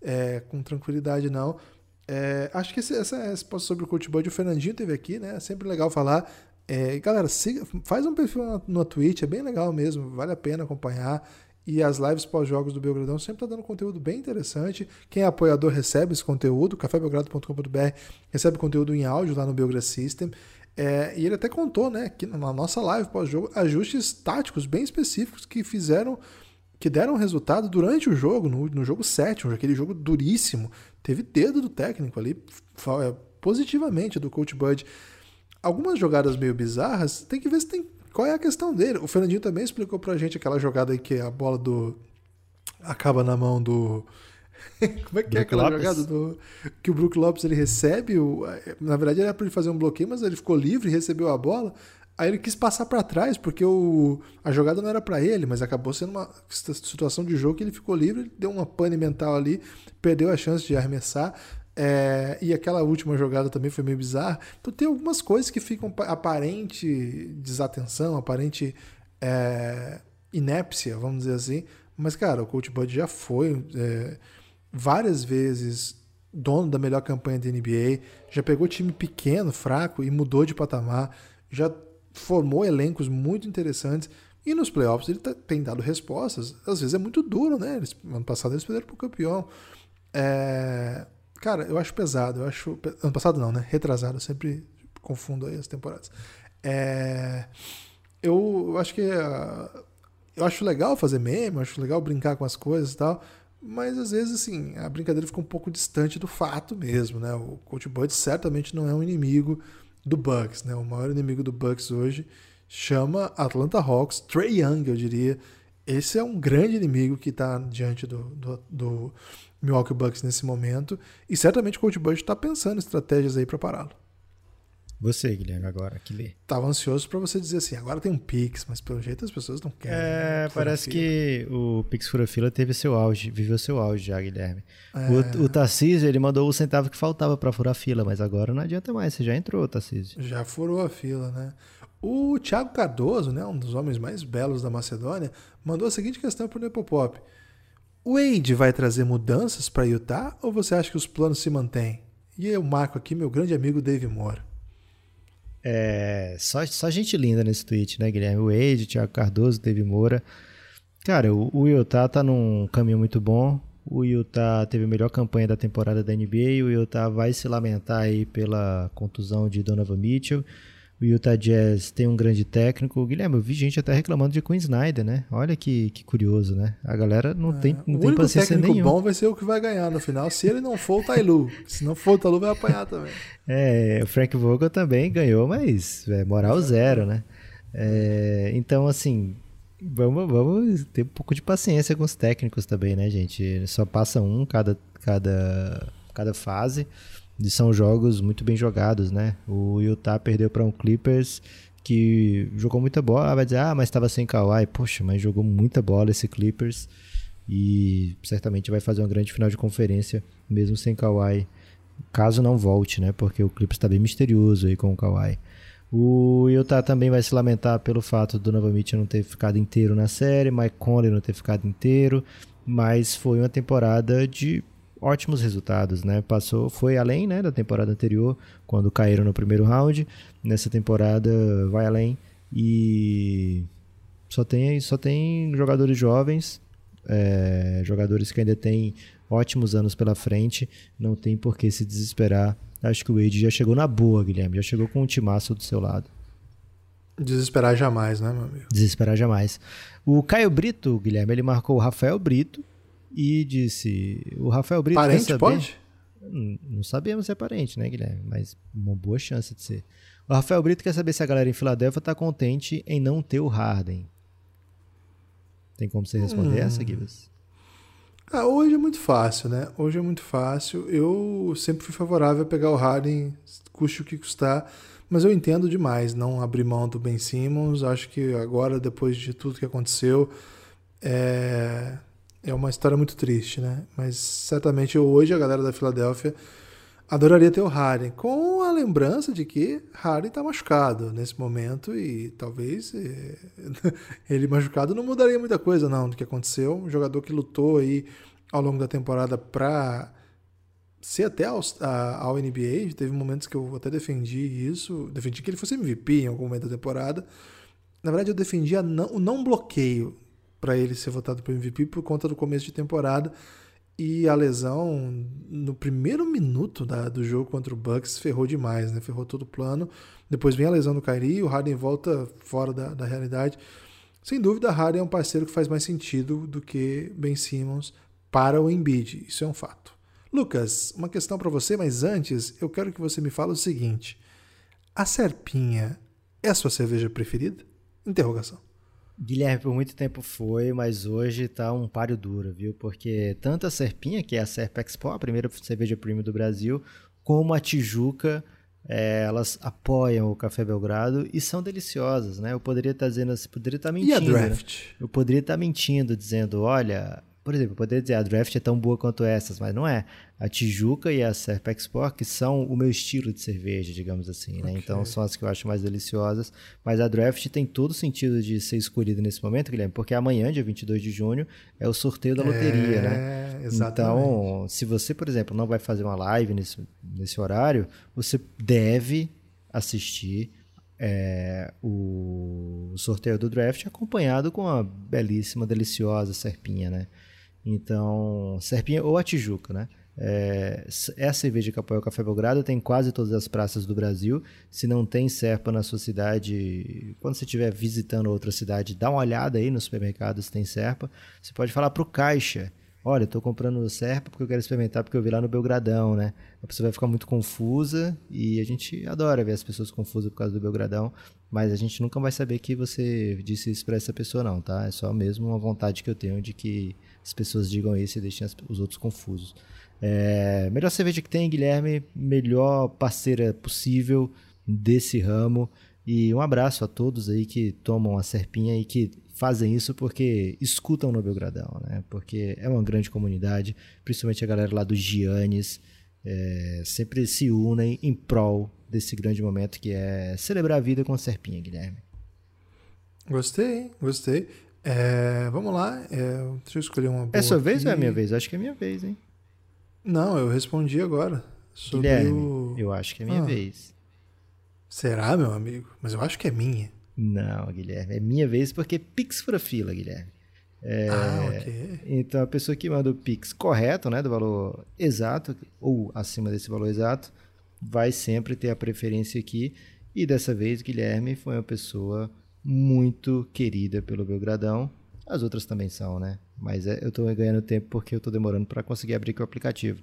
é, com tranquilidade, não. É, acho que esse, essa resposta sobre o Coach Bud, o Fernandinho teve aqui, né? É sempre legal falar. É, galera, siga, faz um perfil na, na Twitch, é bem legal mesmo, vale a pena acompanhar. E as lives pós-jogos do Belgradão sempre está dando conteúdo bem interessante. Quem é apoiador recebe esse conteúdo, cafébelgrado.com.br recebe conteúdo em áudio lá no Belgra System. É, e ele até contou, né, que na nossa live pós-jogo, ajustes táticos bem específicos que fizeram, que deram resultado durante o jogo, no, no jogo 7, aquele jogo duríssimo. Teve dedo do técnico ali, é, positivamente, do Coach Bud. Algumas jogadas meio bizarras, tem que ver se tem. Qual é a questão dele? O Fernandinho também explicou pra gente aquela jogada aí que a bola do. acaba na mão do Como é que é Brook é aquela Lopes. jogada do, que o Brook Lopes ele recebe? O, na verdade era para ele fazer um bloqueio, mas ele ficou livre, recebeu a bola. Aí ele quis passar para trás porque o, a jogada não era para ele, mas acabou sendo uma situação de jogo que ele ficou livre, deu uma pane mental ali, perdeu a chance de arremessar. É, e aquela última jogada também foi meio bizarra. Então tem algumas coisas que ficam aparente desatenção, aparente é, inépcia, vamos dizer assim. Mas, cara, o Coach Bud já foi. É, várias vezes dono da melhor campanha da NBA, já pegou time pequeno, fraco e mudou de patamar, já formou elencos muito interessantes e nos playoffs ele tá, tem dado respostas. Às vezes é muito duro, né? Eles, ano passado eles perderam pro campeão. É, cara, eu acho pesado. Eu acho ano passado não, né? Retrasado. Eu sempre confundo aí as temporadas. É, eu, acho que uh, eu acho legal fazer meme, eu acho legal brincar com as coisas e tal. Mas às vezes, assim, a brincadeira fica um pouco distante do fato mesmo, né? O Coach Bud certamente não é um inimigo do Bucks, né? O maior inimigo do Bucks hoje chama Atlanta Hawks, Trey Young, eu diria. Esse é um grande inimigo que está diante do, do, do, Milwaukee Bucks nesse momento. E certamente o Coach Bud está pensando estratégias aí para pará-lo. Você, Guilherme, agora que lê. Tava ansioso para você dizer assim, agora tem um Pix, mas pelo jeito as pessoas não querem. É, né? parece que o Pix Furafila teve seu auge, viveu seu auge já, Guilherme. É... O, o Tarcísio, ele mandou o centavo que faltava para furar a fila, mas agora não adianta mais, você já entrou, Tarcísio. Já furou a fila, né? O Thiago Cardoso, né, um dos homens mais belos da Macedônia, mandou a seguinte questão pro Nepopop. O Wade vai trazer mudanças para Utah ou você acha que os planos se mantêm? E eu marco aqui meu grande amigo Dave Moore. É, só, só gente linda nesse tweet, né, Guilherme? O Wade, Thiago Cardoso, David Moura. Cara, o, o Utah tá num caminho muito bom. O Utah teve a melhor campanha da temporada da NBA. O Utah vai se lamentar aí pela contusão de Donovan Mitchell. O Utah Jazz tem um grande técnico. Guilherme, eu vi gente até reclamando de Queen Snyder, né? Olha que, que curioso, né? A galera não é, tem, não tem paciência nenhuma. O técnico bom vai ser o que vai ganhar no final, se ele não for o Tailu. se não for o Tailu, vai apanhar também. É, o Frank Vogel também ganhou, mas é moral zero, né? É, então, assim, vamos, vamos ter um pouco de paciência com os técnicos também, né, gente? Só passa um cada, cada, cada fase. E são jogos muito bem jogados, né? O Utah perdeu para um Clippers que jogou muita bola. Vai dizer, ah, mas estava sem Kawhi. Poxa, mas jogou muita bola esse Clippers. E certamente vai fazer uma grande final de conferência, mesmo sem Kawhi. Caso não volte, né? Porque o Clippers está bem misterioso aí com o Kawhi. O Utah também vai se lamentar pelo fato do Nova Mitchell não ter ficado inteiro na série, Mike Conley não ter ficado inteiro, mas foi uma temporada de ótimos resultados, né? Passou, foi além, né, da temporada anterior, quando caíram no primeiro round. Nessa temporada vai além e só tem só tem jogadores jovens, é, jogadores que ainda têm ótimos anos pela frente, não tem por que se desesperar. Acho que o Wade já chegou na boa, Guilherme, já chegou com um timaço do seu lado. Desesperar jamais, né, meu amigo? Desesperar jamais. O Caio Brito, Guilherme, ele marcou o Rafael Brito, e disse: O Rafael Brito. Parente saber... pode? Não, não sabemos se é parente, né, Guilherme? Mas uma boa chance de ser. O Rafael Brito quer saber se a galera em Filadélfia está contente em não ter o Harden. Tem como você responder hum. essa, Gibbs? Ah, hoje é muito fácil, né? Hoje é muito fácil. Eu sempre fui favorável a pegar o Harden, custe o que custar, mas eu entendo demais não abrir mão do Ben Simmons. Acho que agora, depois de tudo que aconteceu, é é uma história muito triste, né? Mas certamente hoje a galera da Filadélfia adoraria ter o Harden, com a lembrança de que Harden está machucado nesse momento e talvez eh, ele machucado não mudaria muita coisa não do que aconteceu. Um jogador que lutou aí ao longo da temporada para ser até ao, ao NBA, teve momentos que eu até defendi isso, defendi que ele fosse MVP em algum momento da temporada. Na verdade, eu defendia não, o não bloqueio para ele ser votado para MVP por conta do começo de temporada. E a lesão no primeiro minuto da, do jogo contra o Bucks ferrou demais, né? Ferrou todo o plano. Depois vem a lesão do Kyrie, o Harden volta fora da, da realidade. Sem dúvida, Harden é um parceiro que faz mais sentido do que Ben Simmons para o Embiid. Isso é um fato. Lucas, uma questão para você, mas antes eu quero que você me fale o seguinte: a Serpinha é a sua cerveja preferida? Interrogação. Guilherme, por muito tempo foi, mas hoje tá um páreo duro, viu? Porque tanto a Serpinha, que é a Serp Expo, a primeira cerveja premium do Brasil, como a Tijuca, é, elas apoiam o Café Belgrado e são deliciosas, né? Eu poderia estar tá dizendo, poderia estar tá mentindo. E a? Draft? Né? Eu poderia estar tá mentindo, dizendo, olha, por exemplo, eu poderia dizer a draft é tão boa quanto essas, mas não é. A Tijuca e a Serp Export que são o meu estilo de cerveja, digamos assim, né? Okay. Então são as que eu acho mais deliciosas. Mas a draft tem todo o sentido de ser escolhida nesse momento, Guilherme, porque amanhã, dia 22 de junho, é o sorteio da loteria, é, né? Exatamente. Então, se você, por exemplo, não vai fazer uma live nesse, nesse horário, você deve assistir é, o sorteio do draft acompanhado com a belíssima, deliciosa serpinha, né? Então, Serpinha ou a Tijuca, né? É, é cerveja que apoia o Café Belgrado, tem quase todas as praças do Brasil. Se não tem Serpa na sua cidade, quando você estiver visitando outra cidade, dá uma olhada aí nos supermercados se tem Serpa. Você pode falar para o caixa, olha, estou comprando Serpa porque eu quero experimentar porque eu vi lá no Belgradão, né? A pessoa vai ficar muito confusa e a gente adora ver as pessoas confusas por causa do Belgradão, mas a gente nunca vai saber que você disse isso para essa pessoa não, tá? É só mesmo uma vontade que eu tenho de que as pessoas digam isso e deixem os outros confusos. É, melhor cerveja que tem, Guilherme, melhor parceira possível desse ramo. E um abraço a todos aí que tomam a serpinha e que fazem isso porque escutam no Belgradão, né? Porque é uma grande comunidade, principalmente a galera lá dos Giannis, é, sempre se unem em prol desse grande momento que é celebrar a vida com a serpinha, Guilherme. Gostei, gostei. É, vamos lá, é, deixa eu escolher uma boa. É sua vez aqui. ou é minha vez? Acho que é minha vez, hein? Não, eu respondi agora. Sobre Guilherme, o... eu acho que é minha ah. vez. Será, meu amigo? Mas eu acho que é minha. Não, Guilherme, é minha vez porque Pix fura fila, Guilherme. É, ah, ok. Então a pessoa que manda o Pix correto, né, do valor exato, ou acima desse valor exato, vai sempre ter a preferência aqui. E dessa vez, Guilherme foi uma pessoa muito querida pelo Belgradão. As outras também são, né? Mas é, eu estou ganhando tempo porque eu estou demorando para conseguir abrir aqui o aplicativo.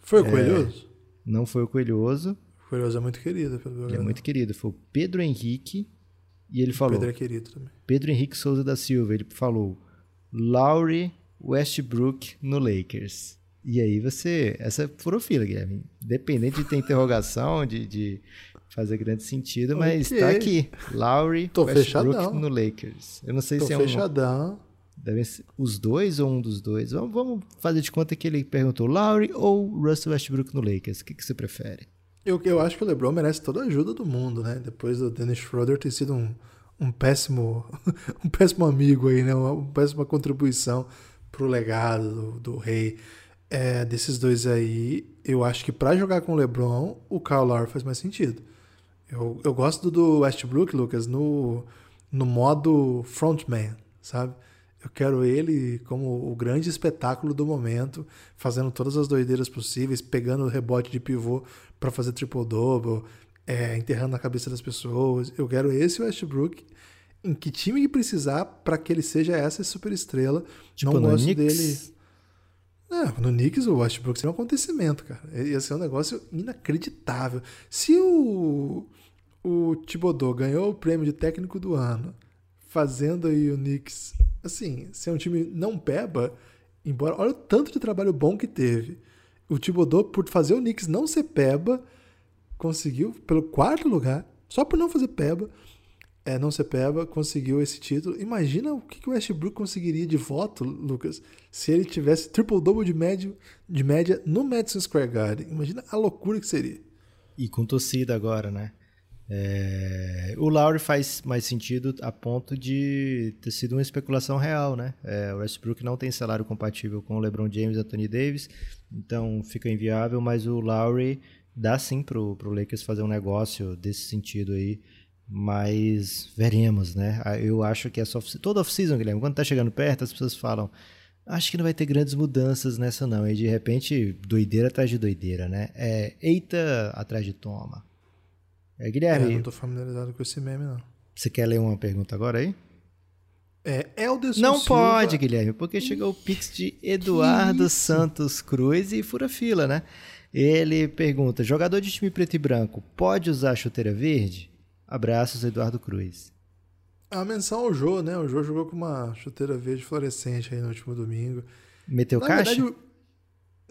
Foi o é, Coelhoso? Não foi o Coelhoso. O Coelhoso é muito querido pelo Belgradão. Ele é muito querido. Foi o Pedro Henrique. E ele falou. Pedro é querido também. Pedro Henrique Souza da Silva. Ele falou: Laurie Westbrook no Lakers. E aí você. Essa é furofila, Guilherme. Independente de ter interrogação, de, de fazer grande sentido, mas okay. tá aqui. Lowry, Tô Westbrook fechadão. no Lakers. Eu não sei Tô se é um. Fechadão. Devem ser os dois ou um dos dois. Vamos, vamos fazer de conta que ele perguntou Lowry ou Russell Westbrook no Lakers. O que, que você prefere? Eu, eu acho que o LeBron merece toda a ajuda do mundo, né? Depois do Dennis Schroeder ter sido um, um péssimo um péssimo amigo aí, né? Uma, uma péssima contribuição pro legado do, do rei. É, desses dois aí, eu acho que para jogar com o LeBron, o Kyle Lowry faz mais sentido. Eu, eu gosto do Westbrook, Lucas, no, no modo frontman, sabe? Eu quero ele como o grande espetáculo do momento, fazendo todas as doideiras possíveis, pegando o rebote de pivô para fazer triple-double, é, enterrando na cabeça das pessoas. Eu quero esse Westbrook em que time que precisar para que ele seja essa superestrela. Tipo Não gosto Knicks? dele. É, no Knicks o Westbrook seria um acontecimento, cara. Ia ser um negócio inacreditável. Se o, o Thibodeau ganhou o prêmio de técnico do ano, fazendo aí o Knicks, assim, ser um time não peba, embora, olha o tanto de trabalho bom que teve. O Thibodeau, por fazer o Knicks não ser peba, conseguiu, pelo quarto lugar, só por não fazer peba, é, não ser peba, conseguiu esse título. Imagina o que o Westbrook conseguiria de voto, Lucas, se ele tivesse triple-double de média, de média no Madison Square Garden. Imagina a loucura que seria. E com torcida agora, né? É... O Lowry faz mais sentido a ponto de ter sido uma especulação real, né? É, o Westbrook não tem salário compatível com o LeBron James e Anthony Davis, então fica inviável, mas o Lowry dá sim pro, pro Lakers fazer um negócio desse sentido aí mas veremos, né? Ah, eu acho que essa off toda off-season, Guilherme, quando tá chegando perto, as pessoas falam: acho que não vai ter grandes mudanças nessa, não. E de repente, doideira atrás de doideira, né? É eita atrás de toma. É, Guilherme. É, eu não tô familiarizado com esse meme, não. Você quer ler uma pergunta agora aí? É, Elderson Não Silva... pode, Guilherme, porque chegou o pix de Eduardo Santos Cruz e fura fila, né? Ele pergunta: jogador de time preto e branco pode usar chuteira verde? Abraços, Eduardo Cruz. A menção ao Jô, né? O Jô jogou com uma chuteira verde fluorescente aí no último domingo. Meteu Na caixa? Verdade,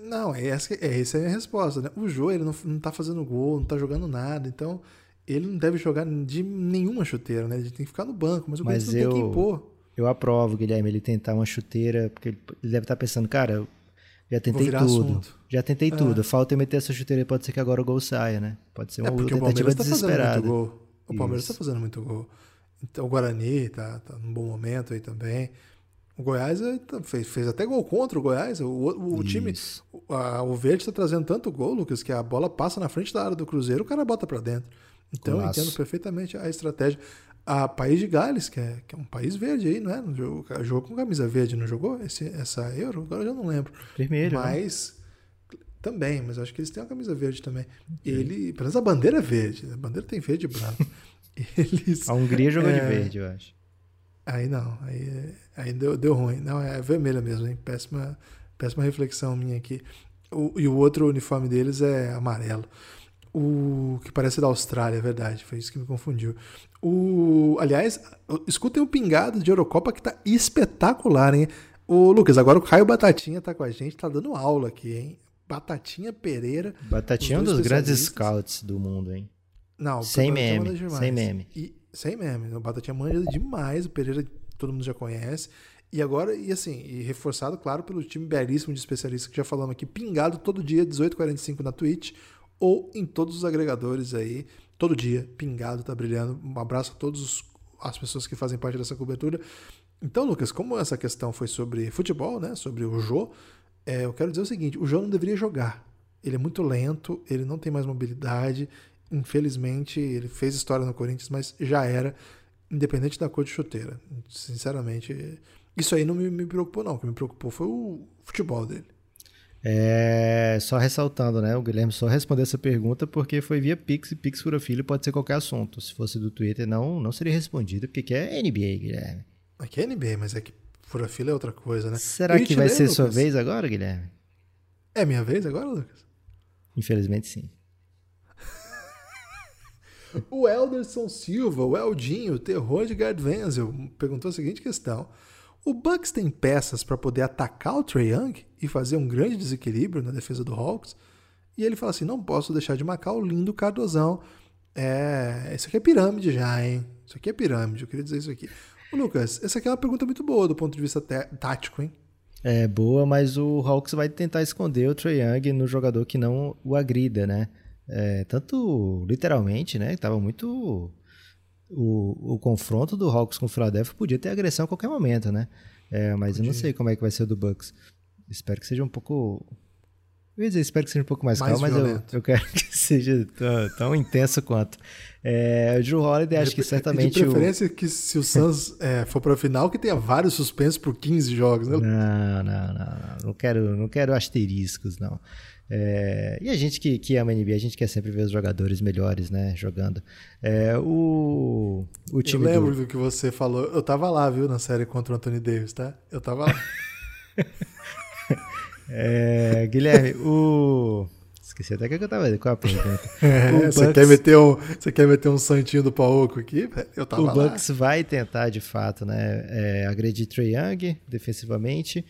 não, é essa, é essa é a minha resposta, né? O Jô, ele não, não tá fazendo gol, não tá jogando nada, então ele não deve jogar de nenhuma chuteira, né? Ele tem que ficar no banco, mas o mas eu, tem que impor. Eu aprovo, Guilherme, ele tentar uma chuteira, porque ele deve estar tá pensando, cara, já tentei tudo. Assunto. Já tentei é. tudo. Falta eu meter essa chuteira, pode ser que agora o gol saia, né? Pode ser uma é tentativa tá desesperada. O Palmeiras está fazendo muito gol. Então, o Guarani está tá num bom momento aí também. O Goiás eh, tá, fez, fez até gol contra o Goiás. O, o, o time, a, o Verde está trazendo tanto gol, Lucas, que a bola passa na frente da área do Cruzeiro, o cara bota para dentro. Então eu entendo perfeitamente a estratégia. A País de Gales, que é, que é um país verde aí, não é? Jogou, jogou com camisa verde, não jogou esse, essa Euro? Agora eu já não lembro. Vermelho. Né? Mas. Né? Também, mas acho que eles têm uma camisa verde também. Ele, pelo menos a bandeira é verde. A bandeira tem verde e branco. Eles, a Hungria jogou é, de verde, eu acho. Aí não, aí, aí deu, deu ruim. Não, é vermelha mesmo, hein? Péssima, péssima reflexão minha aqui. O, e o outro uniforme deles é amarelo. O que parece da Austrália, é verdade. Foi isso que me confundiu. O, aliás, escutem o pingado de Eurocopa que tá espetacular, hein? O Lucas, agora o Caio Batatinha tá com a gente, tá dando aula aqui, hein? Batatinha Pereira. Batatinha é um dos grandes scouts do mundo, hein? Não, sem meme, sem meme. E, sem meme. O Batatinha manja demais, o Pereira todo mundo já conhece. E agora, e assim, e reforçado, claro, pelo time belíssimo de especialistas que já falamos aqui, pingado todo dia, 18h45 na Twitch ou em todos os agregadores aí, todo dia, pingado, tá brilhando. Um abraço a todas as pessoas que fazem parte dessa cobertura. Então, Lucas, como essa questão foi sobre futebol, né, sobre o Jô, é, eu quero dizer o seguinte: o Jô não deveria jogar. Ele é muito lento, ele não tem mais mobilidade, Infelizmente, ele fez história no Corinthians, mas já era, independente da cor de chuteira. Sinceramente, isso aí não me, me preocupou, não. O que me preocupou foi o futebol dele. É, só ressaltando, né? O Guilherme só respondeu essa pergunta porque foi via Pix e Pix Fura Filho pode ser qualquer assunto. Se fosse do Twitter, não, não seria respondido, porque aqui é NBA, Guilherme. Aqui é NBA, mas é que Fura Filho é outra coisa, né? Será que vai ser Lucas? sua vez agora, Guilherme? É minha vez agora, Lucas? Infelizmente, sim. o Elderson Silva, o Eldinho, o terror de Gard Wenzel, perguntou a seguinte questão. O Bucks tem peças para poder atacar o Trae Young e fazer um grande desequilíbrio na defesa do Hawks? E ele fala assim: não posso deixar de marcar o lindo Cardozão. É, isso aqui é pirâmide já, hein? Isso aqui é pirâmide, eu queria dizer isso aqui. Lucas, essa aqui é uma pergunta muito boa do ponto de vista tático, hein? É boa, mas o Hawks vai tentar esconder o Trae Young no jogador que não o agrida, né? É, tanto literalmente, né? Tava muito o, o confronto do Hawks com o Philadelphia podia ter agressão a qualquer momento, né? É, mas podia. eu não sei como é que vai ser o do Bucks. Espero que seja um pouco. Eu ia dizer, espero que seja um pouco mais, mais calmo, mas eu, eu quero que seja tão, tão intenso quanto. É, o Drew Holiday, acho que certamente. De preferência o... que se o Suns é, for para a final, que tenha vários suspensos por 15 jogos, né? Não, não, não, não. Não quero, não quero asteriscos, não. É, e a gente que, que ama a NBA, a gente quer sempre ver os jogadores melhores, né, jogando. É, o, o time Eu lembro do... do... que você falou. Eu tava lá, viu, na série contra o Anthony Davis, tá? Eu tava lá. é, Guilherme, o... Esqueci até que eu tava qual a pergunta. É, Bucks... você, quer meter um, você quer meter um santinho do Pauco aqui? Eu tava o Bucks vai tentar, de fato, né, é, agredir Trae Young defensivamente,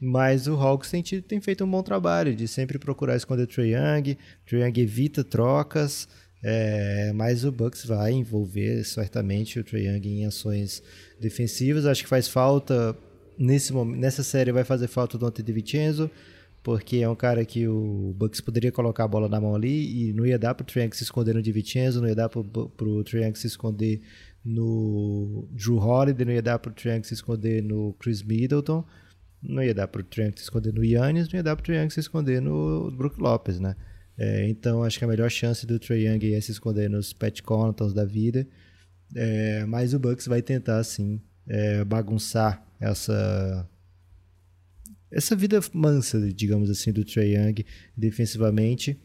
mas o Hawks tem, tem, feito um bom trabalho de sempre procurar esconder o Trae Young. Trae Young evita trocas, é, mas o Bucks vai envolver certamente o Trae Young em ações defensivas. Acho que faz falta nesse nessa série vai fazer falta o Dante DiVincenzo, porque é um cara que o Bucks poderia colocar a bola na mão ali e não ia dar para o Trae Young se esconder no DiVincenzo, não ia dar para o Young se esconder no Drew Holiday, não ia dar para o Young se esconder no Chris Middleton. Não ia dar para o Triangle se esconder no Yannis, não ia dar para o Triangle se esconder no Brook Lopes, né? É, então acho que a melhor chance do Trae Young é se esconder nos Pat Connaughtons da vida. É, mas o Bucks vai tentar sim é, bagunçar essa essa vida mansa, digamos assim, do Trae Young defensivamente.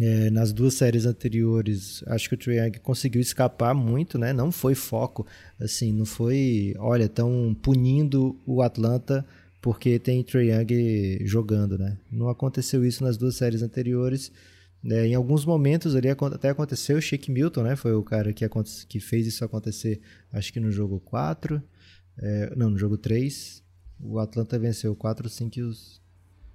É, nas duas séries anteriores, acho que o Trae Young conseguiu escapar muito, né? Não foi foco, assim, não foi, olha, estão punindo o Atlanta porque tem Trae Young jogando, né? Não aconteceu isso nas duas séries anteriores. É, em alguns momentos ali até aconteceu o Shake Milton, né? Foi o cara que, que fez isso acontecer, acho que no jogo 4. É, não, no jogo 3. O Atlanta venceu 4, 5 e os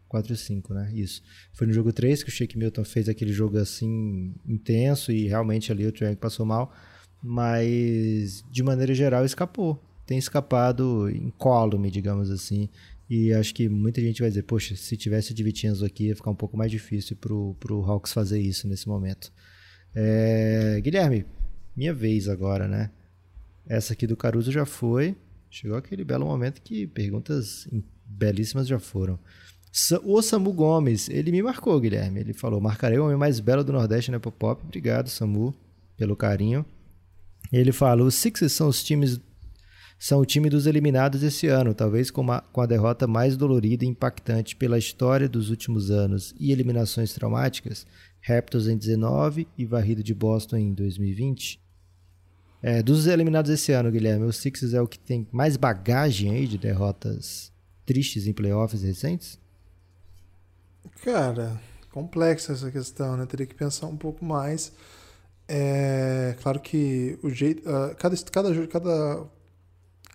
4 e 5, né? Isso. Foi no jogo 3 que o Shake Milton fez aquele jogo assim intenso e realmente ali o Young passou mal. Mas de maneira geral escapou. Tem escapado incólume, digamos assim. E acho que muita gente vai dizer, poxa, se tivesse o Divitinhas aqui ia ficar um pouco mais difícil pro, pro Hawks fazer isso nesse momento. É, Guilherme, minha vez agora, né? Essa aqui do Caruso já foi. Chegou aquele belo momento que perguntas belíssimas já foram. O Samu Gomes, ele me marcou, Guilherme. Ele falou: marcarei o homem mais belo do Nordeste na Pop. Obrigado, Samu, pelo carinho. Ele fala: os Sixers são os times são o time dos eliminados esse ano, talvez com, uma, com a derrota mais dolorida e impactante pela história dos últimos anos e eliminações traumáticas, Raptors em 19 e varrido de Boston em 2020. É, dos eliminados esse ano, Guilherme, o Sixers é o que tem mais bagagem aí de derrotas tristes em playoffs recentes? Cara, complexa essa questão, né? Teria que pensar um pouco mais. É claro que o jeito, uh, cada, cada, cada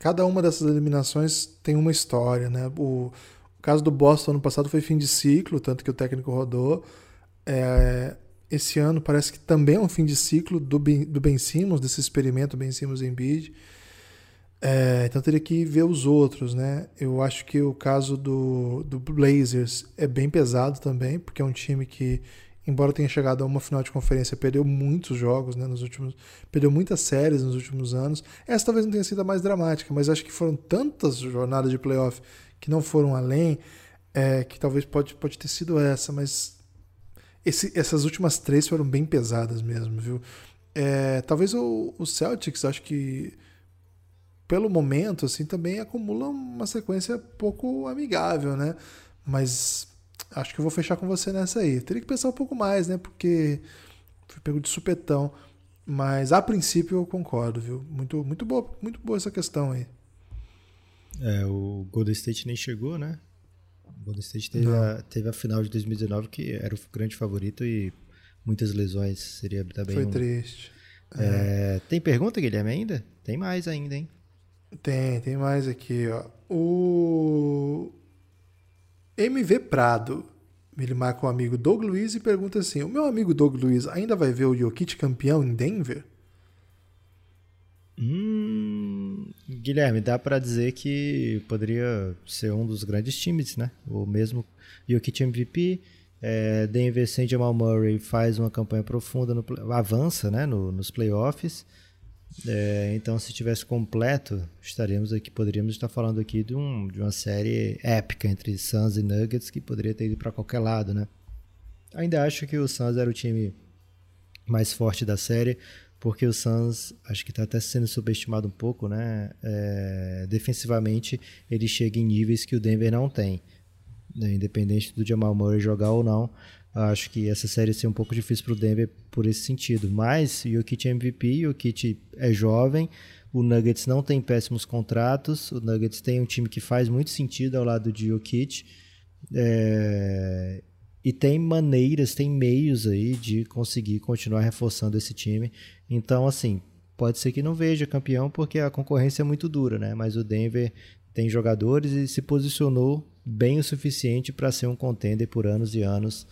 cada uma dessas eliminações tem uma história, né? O, o caso do Boston ano passado foi fim de ciclo, tanto que o técnico rodou. É, esse ano parece que também é um fim de ciclo do Ben, do ben Simmons, desse experimento Ben Simmons em bid. É, então teria que ver os outros, né? Eu acho que o caso do, do Blazers é bem pesado também, porque é um time que embora tenha chegado a uma final de conferência, perdeu muitos jogos, né, nos últimos, perdeu muitas séries nos últimos anos. Essa talvez não tenha sido a mais dramática, mas acho que foram tantas jornadas de playoff que não foram além, é, que talvez pode, pode ter sido essa, mas esse, essas últimas três foram bem pesadas mesmo, viu? É, talvez o, o Celtics, acho que pelo momento, assim, também acumula uma sequência pouco amigável, né? Mas acho que eu vou fechar com você nessa aí. Teria que pensar um pouco mais, né? Porque fui pego de supetão. Mas a princípio eu concordo, viu? Muito, muito, boa, muito boa essa questão aí. É, o Golden State nem chegou, né? O Golden State teve a, teve a final de 2019 que era o grande favorito e muitas lesões. Seria também. Foi um... triste. É, é. Tem pergunta, Guilherme, ainda? Tem mais ainda, hein? Tem, tem mais aqui, ó. O MV Prado. Ele marca o amigo Doug Luiz e pergunta assim: O meu amigo Doug Luiz ainda vai ver o Jokic campeão em Denver? Hum, Guilherme, dá para dizer que poderia ser um dos grandes times, né? O mesmo Jokic MVP, é, Denver sem Jamal Murray faz uma campanha profunda, no, avança né, no, nos playoffs. É, então, se tivesse completo, estaríamos aqui, poderíamos estar falando aqui de, um, de uma série épica entre Suns e Nuggets que poderia ter ido para qualquer lado, né? Ainda acho que o Suns era o time mais forte da série, porque o Suns acho que está até sendo subestimado um pouco, né? É, defensivamente, ele chega em níveis que o Denver não tem, né? independente do Jamal Murray jogar ou não. Acho que essa série ser um pouco difícil para o Denver por esse sentido. Mas o Jokic é MVP, o Jokic é jovem, o Nuggets não tem péssimos contratos, o Nuggets tem um time que faz muito sentido ao lado de Jokic. É... E tem maneiras, tem meios aí de conseguir continuar reforçando esse time. Então, assim, pode ser que não veja campeão porque a concorrência é muito dura, né? Mas o Denver tem jogadores e se posicionou bem o suficiente para ser um contender por anos e anos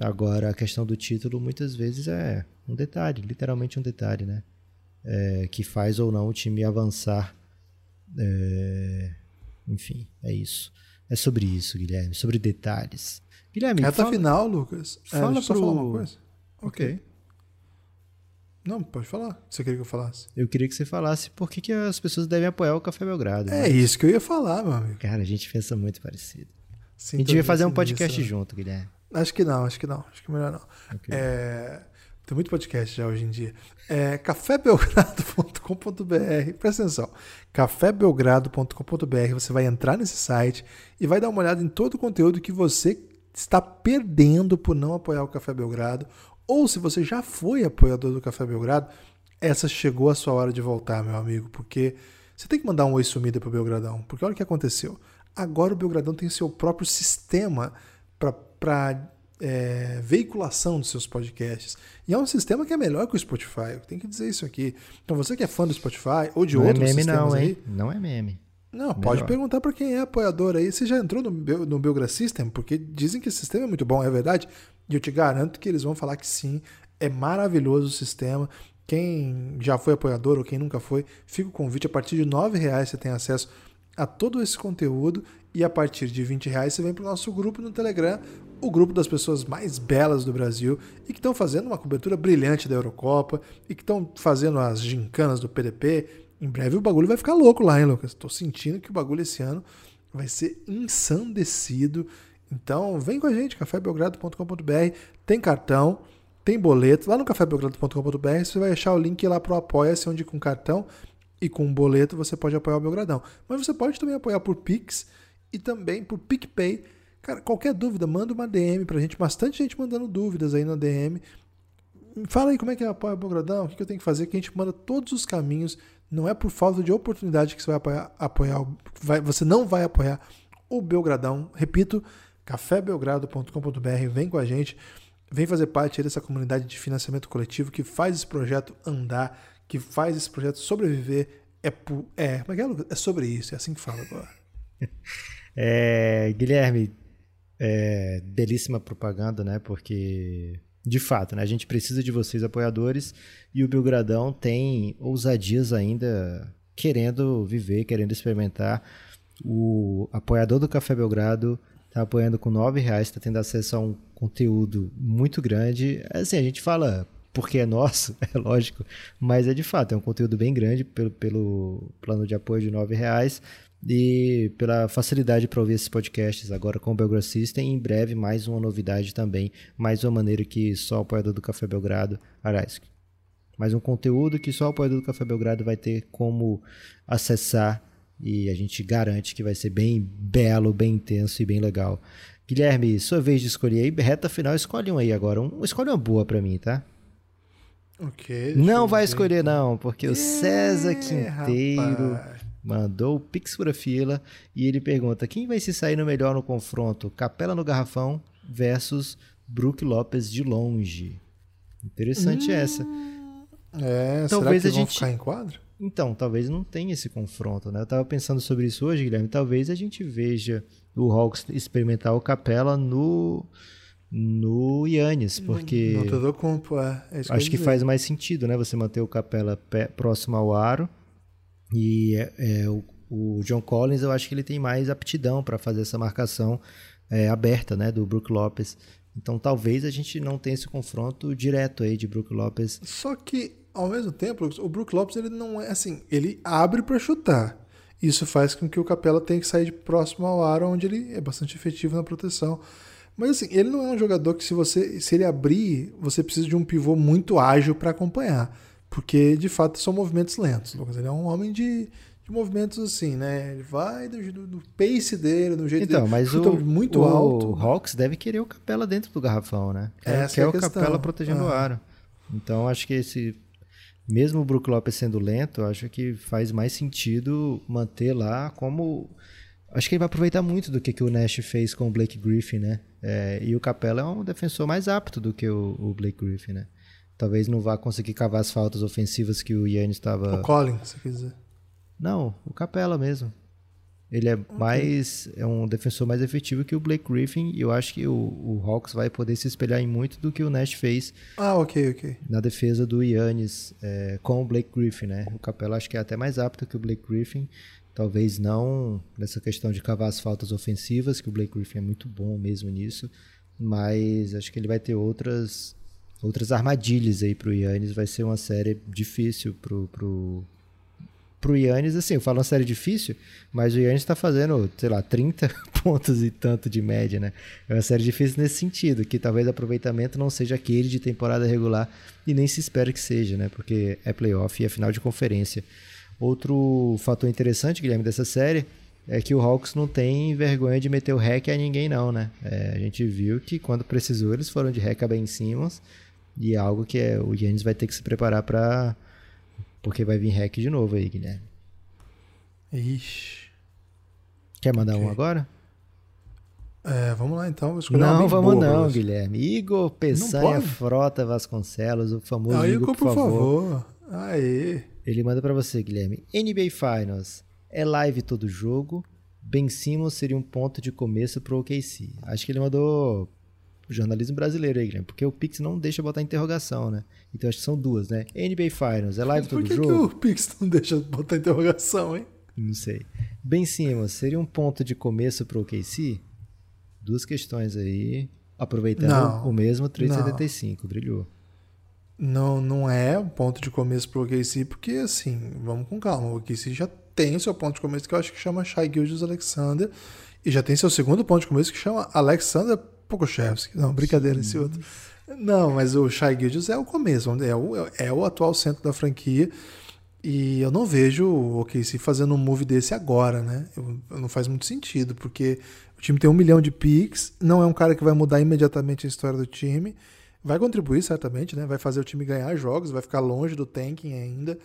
Agora, a questão do título muitas vezes é um detalhe, literalmente um detalhe, né? É, que faz ou não o time avançar. É, enfim, é isso. É sobre isso, Guilherme, sobre detalhes. Guilherme, Reta fala, final, Lucas. É, fala é, só pro... falar uma coisa. Ok. Não, pode falar. Você queria que eu falasse? Eu queria que você falasse por que, que as pessoas devem apoiar o Café Belgrado. É né? isso que eu ia falar, meu amigo. Cara, a gente pensa muito parecido. A gente devia fazer um podcast nisso, junto, Guilherme. Acho que não, acho que não. Acho que melhor não. Okay. É, tem muito podcast já hoje em dia. É cafébelgrado.com.br. Presta atenção. cafébelgrado.com.br. Você vai entrar nesse site e vai dar uma olhada em todo o conteúdo que você está perdendo por não apoiar o Café Belgrado. Ou se você já foi apoiador do Café Belgrado, essa chegou a sua hora de voltar, meu amigo, porque você tem que mandar um oi sumida pro Belgradão. Porque olha o que aconteceu. Agora o Belgradão tem seu próprio sistema para é, veiculação dos seus podcasts. E é um sistema que é melhor que o Spotify. Tenho que dizer isso aqui. Então você que é fã do Spotify ou de não é outros é meme, sistemas não, aí. Hein? Não é meme. Não, melhor. pode perguntar para quem é apoiador aí. Você já entrou no, no Belgra System? Porque dizem que esse sistema é muito bom, é verdade? E eu te garanto que eles vão falar que sim. É maravilhoso o sistema. Quem já foi apoiador ou quem nunca foi, fica o convite. A partir de R$ reais você tem acesso a todo esse conteúdo e a partir de 20 reais você vem para o nosso grupo no Telegram, o grupo das pessoas mais belas do Brasil e que estão fazendo uma cobertura brilhante da Eurocopa e que estão fazendo as gincanas do PDP. Em breve o bagulho vai ficar louco lá, hein, Lucas? Estou sentindo que o bagulho esse ano vai ser ensandecido. Então vem com a gente, cafébelgrado.com.br. Tem cartão, tem boleto. Lá no cafébelgrado.com.br você vai achar o link lá para o Apoia-se, onde com cartão e com boleto você pode apoiar o Belgradão. Mas você pode também apoiar por Pix e também por PicPay. Cara, qualquer dúvida, manda uma DM pra gente. Bastante gente mandando dúvidas aí na DM. Fala aí como é que é apoia o Belgradão, o que eu tenho que fazer, que a gente manda todos os caminhos. Não é por falta de oportunidade que você vai apoiar, apoiar vai, você não vai apoiar o Belgradão. Repito, cafébelgrado.com.br, vem com a gente, vem fazer parte dessa comunidade de financiamento coletivo que faz esse projeto andar que faz esse projeto sobreviver é, é, como é, que é, é sobre isso, é assim que fala agora. É, Guilherme, é, belíssima propaganda, né? Porque, de fato, né, a gente precisa de vocês, apoiadores, e o Belgradão tem ousadias ainda querendo viver, querendo experimentar. O apoiador do Café Belgrado está apoiando com R$ reais, está tendo acesso a um conteúdo muito grande. Assim, a gente fala porque é nosso, é lógico, mas é de fato, é um conteúdo bem grande pelo, pelo plano de apoio de R$ reais e pela facilidade para ouvir esses podcasts agora com o Belgrado System. Em breve, mais uma novidade também, mais uma maneira que só o apoiador do Café Belgrado, aliás, mais um conteúdo que só o apoiador do Café Belgrado vai ter como acessar e a gente garante que vai ser bem belo, bem intenso e bem legal. Guilherme, sua vez de escolher aí, reta final, escolhe um aí agora. Um, escolhe uma boa para mim, tá? Ok. Não vai escolher, não, porque o César Quinteiro rapaz. Mandou o Pix por a fila e ele pergunta: quem vai se sair no melhor no confronto? Capela no Garrafão versus Brook Lopes de longe. Interessante hum, essa. É, talvez será que a gente ficar em quadro? Então, talvez não tenha esse confronto, né? Eu tava pensando sobre isso hoje, Guilherme. Talvez a gente veja o Hawks experimentar o Capela no no Yannis, porque no, todo campo, é. é acho que, que faz mais sentido, né? Você manter o Capela pé, próximo ao aro e é, é, o, o, John Collins, eu acho que ele tem mais aptidão para fazer essa marcação é, aberta, né? Do Brook Lopes. Então talvez a gente não tenha esse confronto direto aí de Brook Lopes. Só que ao mesmo tempo, o Brook Lopes ele não é assim, ele abre para chutar. Isso faz com que o Capela tenha que sair de próximo ao aro, onde ele é bastante efetivo na proteção. Mas assim, ele não é um jogador que se você se ele abrir, você precisa de um pivô muito ágil para acompanhar, porque de fato são movimentos lentos. Lucas, ele é um homem de, de movimentos assim, né? Ele vai do, do pace dele, do jeito então, dele. mas o, muito o alto. O Hawks deve querer o Capela dentro do garrafão, né? É, Essa quer é o Capela protegendo ah. o aro. Então acho que esse mesmo o Brook Lopes sendo lento, acho que faz mais sentido manter lá como. Acho que ele vai aproveitar muito do que, que o Nash fez com o Blake Griffin, né? É, e o Capela é um defensor mais apto do que o, o, Blake Griffin, né? Talvez não vá conseguir cavar as faltas ofensivas que o Yannis estava. O Colin, você quer dizer? Não, o Capela mesmo. Ele é okay. mais é um defensor mais efetivo que o Blake Griffin e eu acho que o, o, Hawks vai poder se espelhar em muito do que o Nash fez. Ah, ok, ok. Na defesa do Yannis é, com o Blake Griffin, né? O Capela acho que é até mais apto que o Blake Griffin. Talvez não nessa questão de cavar as faltas ofensivas, que o Blake Griffin é muito bom mesmo nisso, mas acho que ele vai ter outras outras armadilhas aí pro Yannis. Vai ser uma série difícil pro, pro, pro Yannis, assim, eu falo uma série difícil, mas o Yannis tá fazendo, sei lá, 30 pontos e tanto de média, né? É uma série difícil nesse sentido, que talvez o aproveitamento não seja aquele de temporada regular e nem se espera que seja, né? Porque é playoff e é final de conferência. Outro fator interessante, Guilherme, dessa série é que o Hawks não tem vergonha de meter o hack a ninguém não, né? É, a gente viu que quando precisou eles foram de hack a Ben Simmons e é algo que é, o Yannis vai ter que se preparar para porque vai vir hack de novo aí, Guilherme. Ixi. Quer mandar okay. um agora? É, vamos lá então. não, vamos não, Guilherme. Igor Peçanha Frota Vasconcelos, o famoso ah, Igor, Igor, por, favor. favor. Aê. Ele manda para você, Guilherme. NBA Finals. É live todo jogo. Ben Simmons seria um ponto de começo pro OKC. Acho que ele mandou jornalismo brasileiro aí, Guilherme, porque o Pix não deixa botar interrogação, né? Então acho que são duas, né? NBA Finals, é live todo jogo? Por que o Pix não deixa botar interrogação, hein? Não sei. Ben Simmons, seria um ponto de começo pro OKC? Duas questões aí. Aproveitando não, o mesmo 3,75, brilhou. Não, não é um ponto de começo pro OKC, porque assim, vamos com calma. O OKC já tem o seu ponto de começo que eu acho que chama Shai Gildas Alexander. E já tem seu segundo ponto de começo que chama Alexander Pokochevski. Não, brincadeira esse outro. Não, mas o Shai Gildas é o começo, é o, é o atual centro da franquia. E eu não vejo o OKC fazendo um move desse agora, né? Eu, não faz muito sentido, porque o time tem um milhão de picks, não é um cara que vai mudar imediatamente a história do time. Vai contribuir, certamente, né? Vai fazer o time ganhar jogos, vai ficar longe do tanking ainda.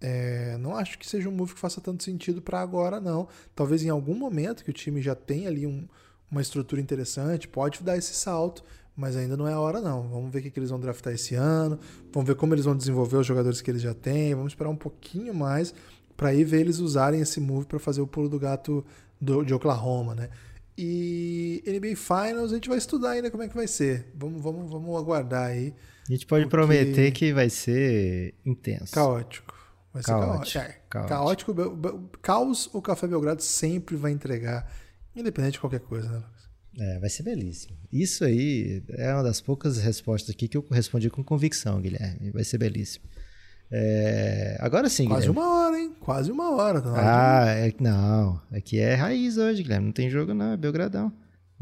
É, não acho que seja um move que faça tanto sentido para agora, não. Talvez em algum momento que o time já tenha ali um, uma estrutura interessante, pode dar esse salto, mas ainda não é a hora não. Vamos ver o que, eles vão draftar esse ano, vamos ver como eles vão desenvolver os jogadores que eles já têm, vamos esperar um pouquinho mais para aí ver eles usarem esse move para fazer o pulo do gato do, de Oklahoma, né? E NBA Finals a gente vai estudar ainda como é que vai ser. Vamos, vamos, vamos aguardar aí. A gente pode porque... prometer que vai ser intenso. Caótico. Vai ser caótico. caótico. É, caótico. caótico. Caos o Café Belgrado sempre vai entregar Independente de qualquer coisa, né, Lucas? É, vai ser belíssimo. Isso aí é uma das poucas respostas aqui que eu respondi com convicção, Guilherme. Vai ser belíssimo. É... Agora sim, Quase Guilherme. uma hora, hein? Quase uma hora. Tá ah, é... não. Aqui é raiz hoje, Guilherme. Não tem jogo, não. É Belgradão.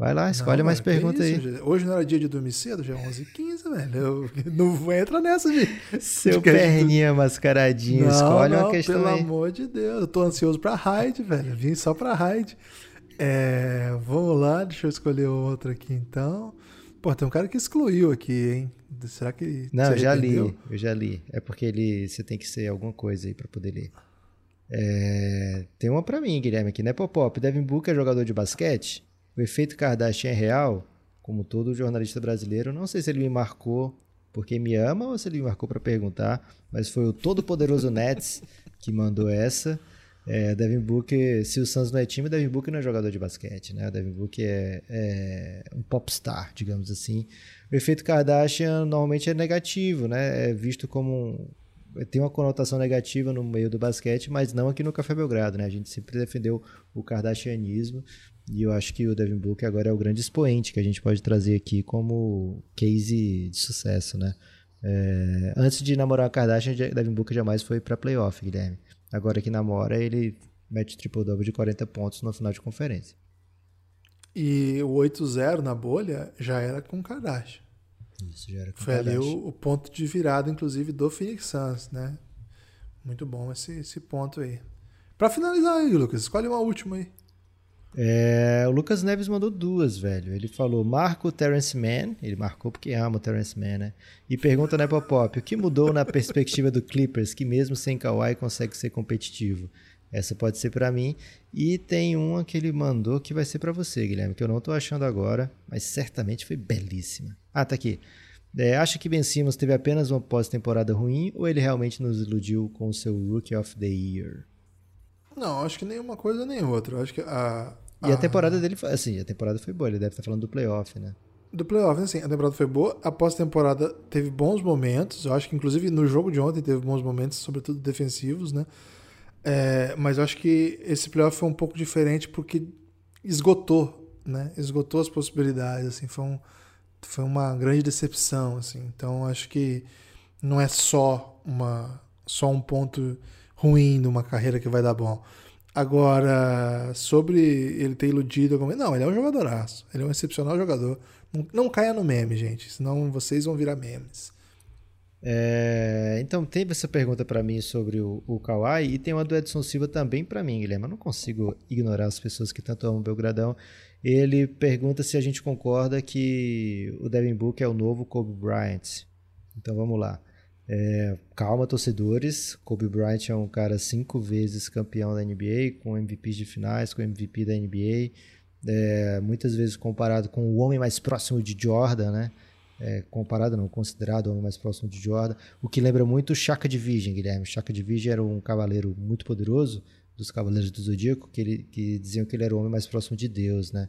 Vai lá, escolhe não, mais perguntas aí. Hoje não era dia de dormir cedo, já é 11h15, velho. Eu, não entra nessa, de. Seu perninha mascaradinho, não, escolhe não, uma questão. Pelo aí. amor de Deus, eu tô ansioso pra raid, velho. vim só pra raid. É, vamos lá, Deixa eu escolher outro aqui então. Pô, tem um cara que excluiu aqui, hein? Será que. Não, eu já li. Eu já li. É porque ele. Você tem que ser alguma coisa aí pra poder ler. É, tem uma para mim, Guilherme, aqui, né? Pop-Pop. Devin Booker é jogador de basquete? O efeito Kardashian é real? Como todo jornalista brasileiro, não sei se ele me marcou porque me ama ou se ele me marcou para perguntar, mas foi o todo-poderoso Nets que mandou essa. É, Devin Booker, se o Suns não é time, Devin Booker não é jogador de basquete, né? Devin Booker é, é um popstar, digamos assim. O efeito Kardashian normalmente é negativo, né? É visto como tem uma conotação negativa no meio do basquete, mas não aqui no Café Belgrado, né? A gente sempre defendeu o kardashianismo e eu acho que o Devin Booker agora é o grande expoente que a gente pode trazer aqui como case de sucesso, né? É, antes de namorar a Kardashian, Devin Booker jamais foi para playoff, Guilherme. Agora que namora, ele mete triple-double de 40 pontos no final de conferência. E o 8-0 na bolha já era com Kardashian. Isso, já era com Foi ali o, o, ponto de virada, inclusive, do Phoenix Suns, né? Muito bom esse, esse ponto aí. Para finalizar aí, Lucas, escolhe uma última aí. É, o Lucas Neves mandou duas, velho. Ele falou: marca o Terence Mann. Ele marcou porque ama o Terence Mann, né? E pergunta né, Pop: o que mudou na perspectiva do Clippers que, mesmo sem Kawhi, consegue ser competitivo? Essa pode ser para mim. E tem uma que ele mandou que vai ser para você, Guilherme, que eu não tô achando agora, mas certamente foi belíssima. Ah, tá aqui. É, acha que Ben Simmons teve apenas uma pós-temporada ruim ou ele realmente nos iludiu com o seu Rookie of the Year? Não, acho que nenhuma coisa nem outra. Acho que a, e a temporada dele foi assim, a temporada foi boa, ele deve estar falando do playoff, né? Do playoff, assim, a temporada foi boa. A pós-temporada teve bons momentos. Eu acho que, inclusive, no jogo de ontem teve bons momentos, sobretudo defensivos, né? É, mas eu acho que esse playoff foi um pouco diferente porque esgotou, né? Esgotou as possibilidades, assim. Foi, um, foi uma grande decepção, assim. Então, acho que não é só, uma, só um ponto ruim numa carreira que vai dar bom. Agora, sobre ele ter iludido. Não, ele é um jogadoraço. Ele é um excepcional jogador. Não, não caia no meme, gente, senão vocês vão virar memes. É, então, teve essa pergunta para mim sobre o, o Kawhi e tem uma do Edson Silva também para mim, Guilherme. Eu não consigo ignorar as pessoas que tanto amam o Belgradão. Ele pergunta se a gente concorda que o Devin Booker é o novo Kobe Bryant. Então vamos lá. É, calma, torcedores. Kobe Bryant é um cara cinco vezes campeão da NBA, com MVP de finais, com MVP da NBA. É, muitas vezes comparado com o homem mais próximo de Jordan, né? É, comparado não, considerado o homem mais próximo de Jordan, o que lembra muito Chaka Division, Guilherme. Chaka Division era um cavaleiro muito poderoso dos Cavaleiros do Zodíaco, que, ele, que diziam que ele era o homem mais próximo de Deus, né?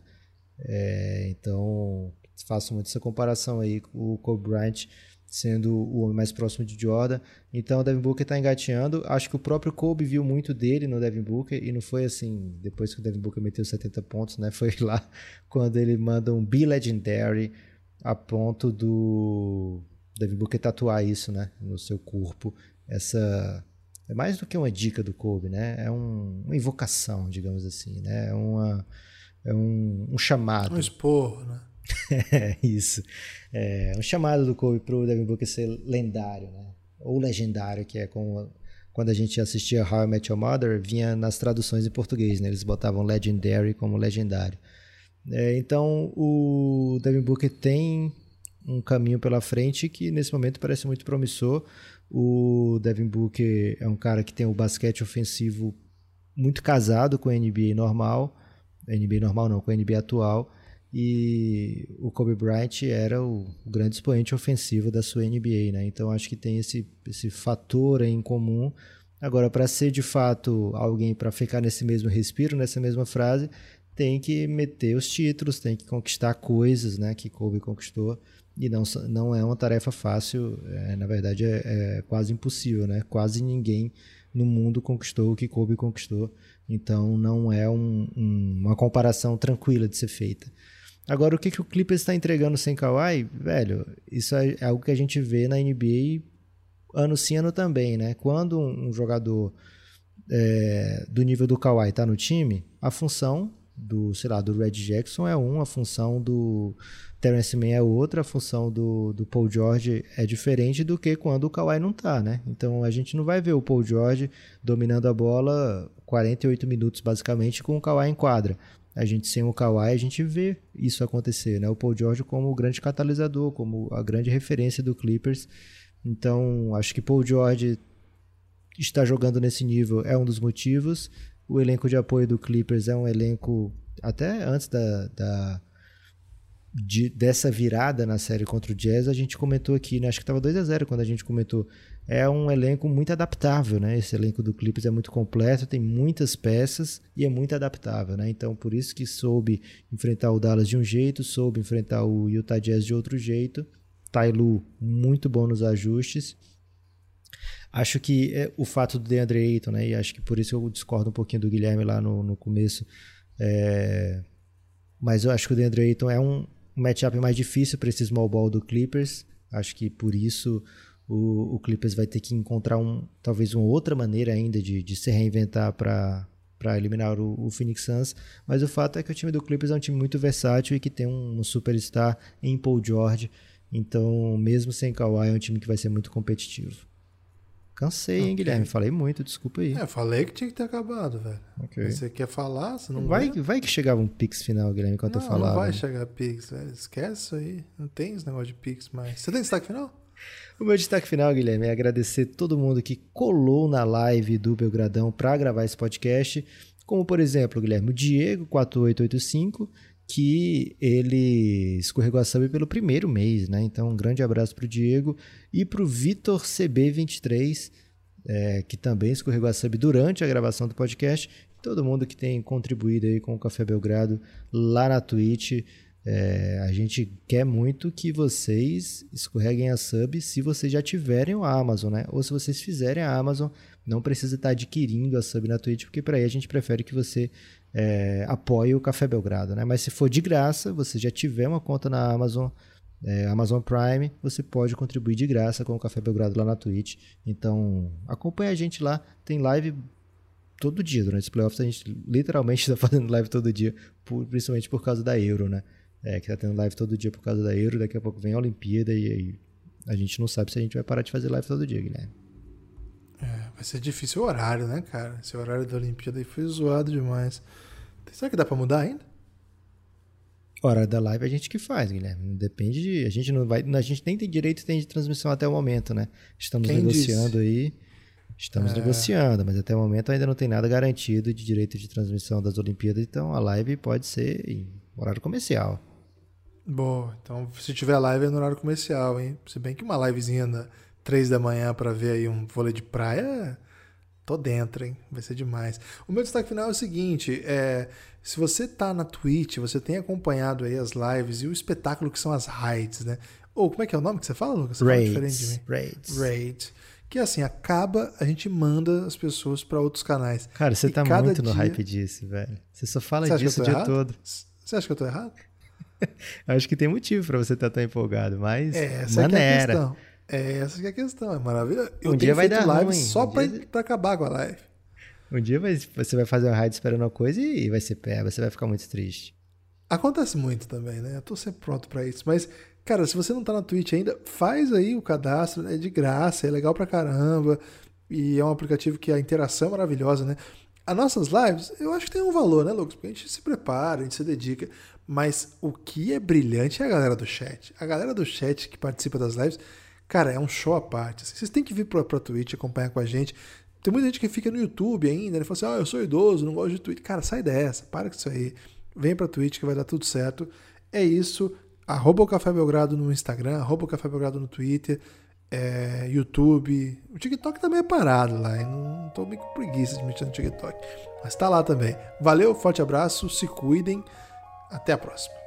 É, então, faço muito essa comparação aí o Kobe Bryant sendo o homem mais próximo de Jordan. Então o Devin Booker está engateando. Acho que o próprio Kobe viu muito dele no Devin Booker e não foi assim, depois que o Devin Booker meteu 70 pontos, né? Foi lá quando ele manda um Be Legendary a ponto do Devin Booker tatuar isso, né, no seu corpo. Essa é mais do que uma dica do Kobe, né? É um, uma invocação, digamos assim, né? É uma é um, um chamado. Um esporro, né? é, isso. É um chamado do Kobe pro Devin Booker ser lendário, né? Ou legendário, que é como quando a gente assistia How I Met Your Mother, vinha nas traduções em português, né? Eles botavam legendary como legendário. É, então, o Devin Booker tem um caminho pela frente que nesse momento parece muito promissor. O Devin Booker é um cara que tem o basquete ofensivo muito casado com a NBA normal, NBA normal não, com a NBA atual e o Kobe Bryant era o, grande expoente ofensivo da sua NBA, né? Então acho que tem esse, esse fator em comum. Agora, para ser de fato alguém para ficar nesse mesmo respiro, nessa mesma frase, tem que meter os títulos, tem que conquistar coisas, né? Que Kobe conquistou e não, não é uma tarefa fácil. É, na verdade, é, é quase impossível, né? Quase ninguém no mundo conquistou o que Kobe conquistou. Então não é um, um, uma comparação tranquila de ser feita. Agora, o que, que o Clippers está entregando sem Kawhi, velho, isso é algo que a gente vê na NBA ano sim, ano também, né? Quando um jogador é, do nível do Kawhi está no time, a função do, sei lá, do Red Jackson é um, a função do Terence Mann é outra, a função do, do Paul George é diferente do que quando o Kawhi não tá, né? Então a gente não vai ver o Paul George dominando a bola 48 minutos basicamente com o Kawhi em quadra. A gente sem o Kawhi, a gente vê isso acontecer, né? O Paul George como o grande catalisador, como a grande referência do Clippers. Então, acho que Paul George está jogando nesse nível é um dos motivos. O elenco de apoio do Clippers é um elenco até antes da, da de, dessa virada na série contra o Jazz, a gente comentou aqui, né? Acho que estava 2 a 0 quando a gente comentou. É um elenco muito adaptável, né? Esse elenco do Clippers é muito completo, tem muitas peças e é muito adaptável, né? Então, por isso que soube enfrentar o Dallas de um jeito, soube enfrentar o Utah Jazz de outro jeito. Tailu muito bom nos ajustes. Acho que é, o fato do DeAndre Ayton, né? E acho que por isso eu discordo um pouquinho do Guilherme lá no, no começo. É... Mas eu acho que o DeAndre Ayton é um, matchup mais difícil para esse small ball do Clippers. Acho que por isso o, o, Clippers vai ter que encontrar um, talvez uma outra maneira ainda de, de se reinventar para para eliminar o, o, Phoenix Suns, mas o fato é que o time do Clippers é um time muito versátil e que tem um, um superstar em Paul George, então mesmo sem Kawhi é um time que vai ser muito competitivo. Cansei, okay. hein, Guilherme? Falei muito, desculpa aí. É, falei que tinha que ter acabado, velho. Okay. Você quer falar? Você não vai. Vai que chegava um Pix final, Guilherme, enquanto não, eu falava. Não vai chegar Pix, velho. Esquece isso aí. Não tem esse negócio de Pix mais. Você tem destaque final? O meu destaque final, Guilherme, é agradecer todo mundo que colou na live do Belgradão para gravar esse podcast. Como, por exemplo, Guilherme, o Diego4885 que ele escorregou a sub pelo primeiro mês, né? Então, um grande abraço para o Diego e para o Vitor CB23, é, que também escorregou a sub durante a gravação do podcast. Todo mundo que tem contribuído aí com o Café Belgrado lá na Twitch. É, a gente quer muito que vocês escorreguem a sub se vocês já tiverem o Amazon, né? Ou se vocês fizerem a Amazon, não precisa estar adquirindo a sub na Twitch, porque para aí a gente prefere que você é, apoie o Café Belgrado, né? Mas se for de graça, você já tiver uma conta na Amazon, é, Amazon Prime, você pode contribuir de graça com o Café Belgrado lá na Twitch. Então, acompanha a gente lá, tem live todo dia durante os playoffs, a gente literalmente está fazendo live todo dia, principalmente por causa da Euro, né? É, que tá tendo live todo dia por causa da Euro, daqui a pouco vem a Olimpíada e a gente não sabe se a gente vai parar de fazer live todo dia, Guilherme. É, vai ser difícil o horário, né, cara? Esse horário da Olimpíada aí foi zoado demais. Será que dá pra mudar ainda? Hora da live a gente que faz, Guilherme. Depende de. A gente não vai. A gente nem tem direito tem de transmissão até o momento, né? Estamos Quem negociando disse? aí. Estamos é... negociando, mas até o momento ainda não tem nada garantido de direito de transmissão das Olimpíadas, então a live pode ser em horário comercial. Boa, então se tiver live é no horário comercial, hein? Se bem que uma livezinha na, três da manhã para ver aí um vôlei de praia, tô dentro, hein? Vai ser demais. O meu destaque final é o seguinte: é, se você tá na Twitch, você tem acompanhado aí as lives e o espetáculo que são as raids, né? Ou como é que é o nome que você fala, Lucas? Você raids, diferente de mim. Raids. Raids. Que assim, acaba, a gente manda as pessoas para outros canais. Cara, você e tá muito no hype disso, velho. Você só fala você disso o dia errado? todo. Você acha que eu tô errado? Acho que tem motivo para você estar tá tão empolgado, mas é, essa maneira. É, é a questão. É essa é a questão, é maravilhoso. Eu um dia vai dar live ruim. só um pra, dia... acabar com a live. Um dia vai, você vai fazer um raid esperando uma coisa e vai ser pé, você vai ficar muito triste. Acontece muito também, né? Eu tô sempre pronto para isso. Mas, cara, se você não tá na Twitch ainda, faz aí o cadastro, é de graça, é legal pra caramba. E é um aplicativo que a interação é maravilhosa, né? As nossas lives, eu acho que tem um valor, né, Lucas? Porque a gente se prepara, a gente se dedica. Mas o que é brilhante é a galera do chat. A galera do chat que participa das lives Cara, é um show à parte. Assim. Vocês têm que vir pra, pra Twitch acompanhar com a gente. Tem muita gente que fica no YouTube ainda, né? Fala assim, ah, eu sou idoso, não gosto de Twitch. Cara, sai dessa, para com isso aí. Vem pra Twitch que vai dar tudo certo. É isso. Arroba o Café Belgrado no Instagram, arroba o Café Belgrado no Twitter, é, YouTube. O TikTok também é parado lá. Eu não tô meio com preguiça de mexer no TikTok. Mas tá lá também. Valeu, forte abraço, se cuidem. Até a próxima.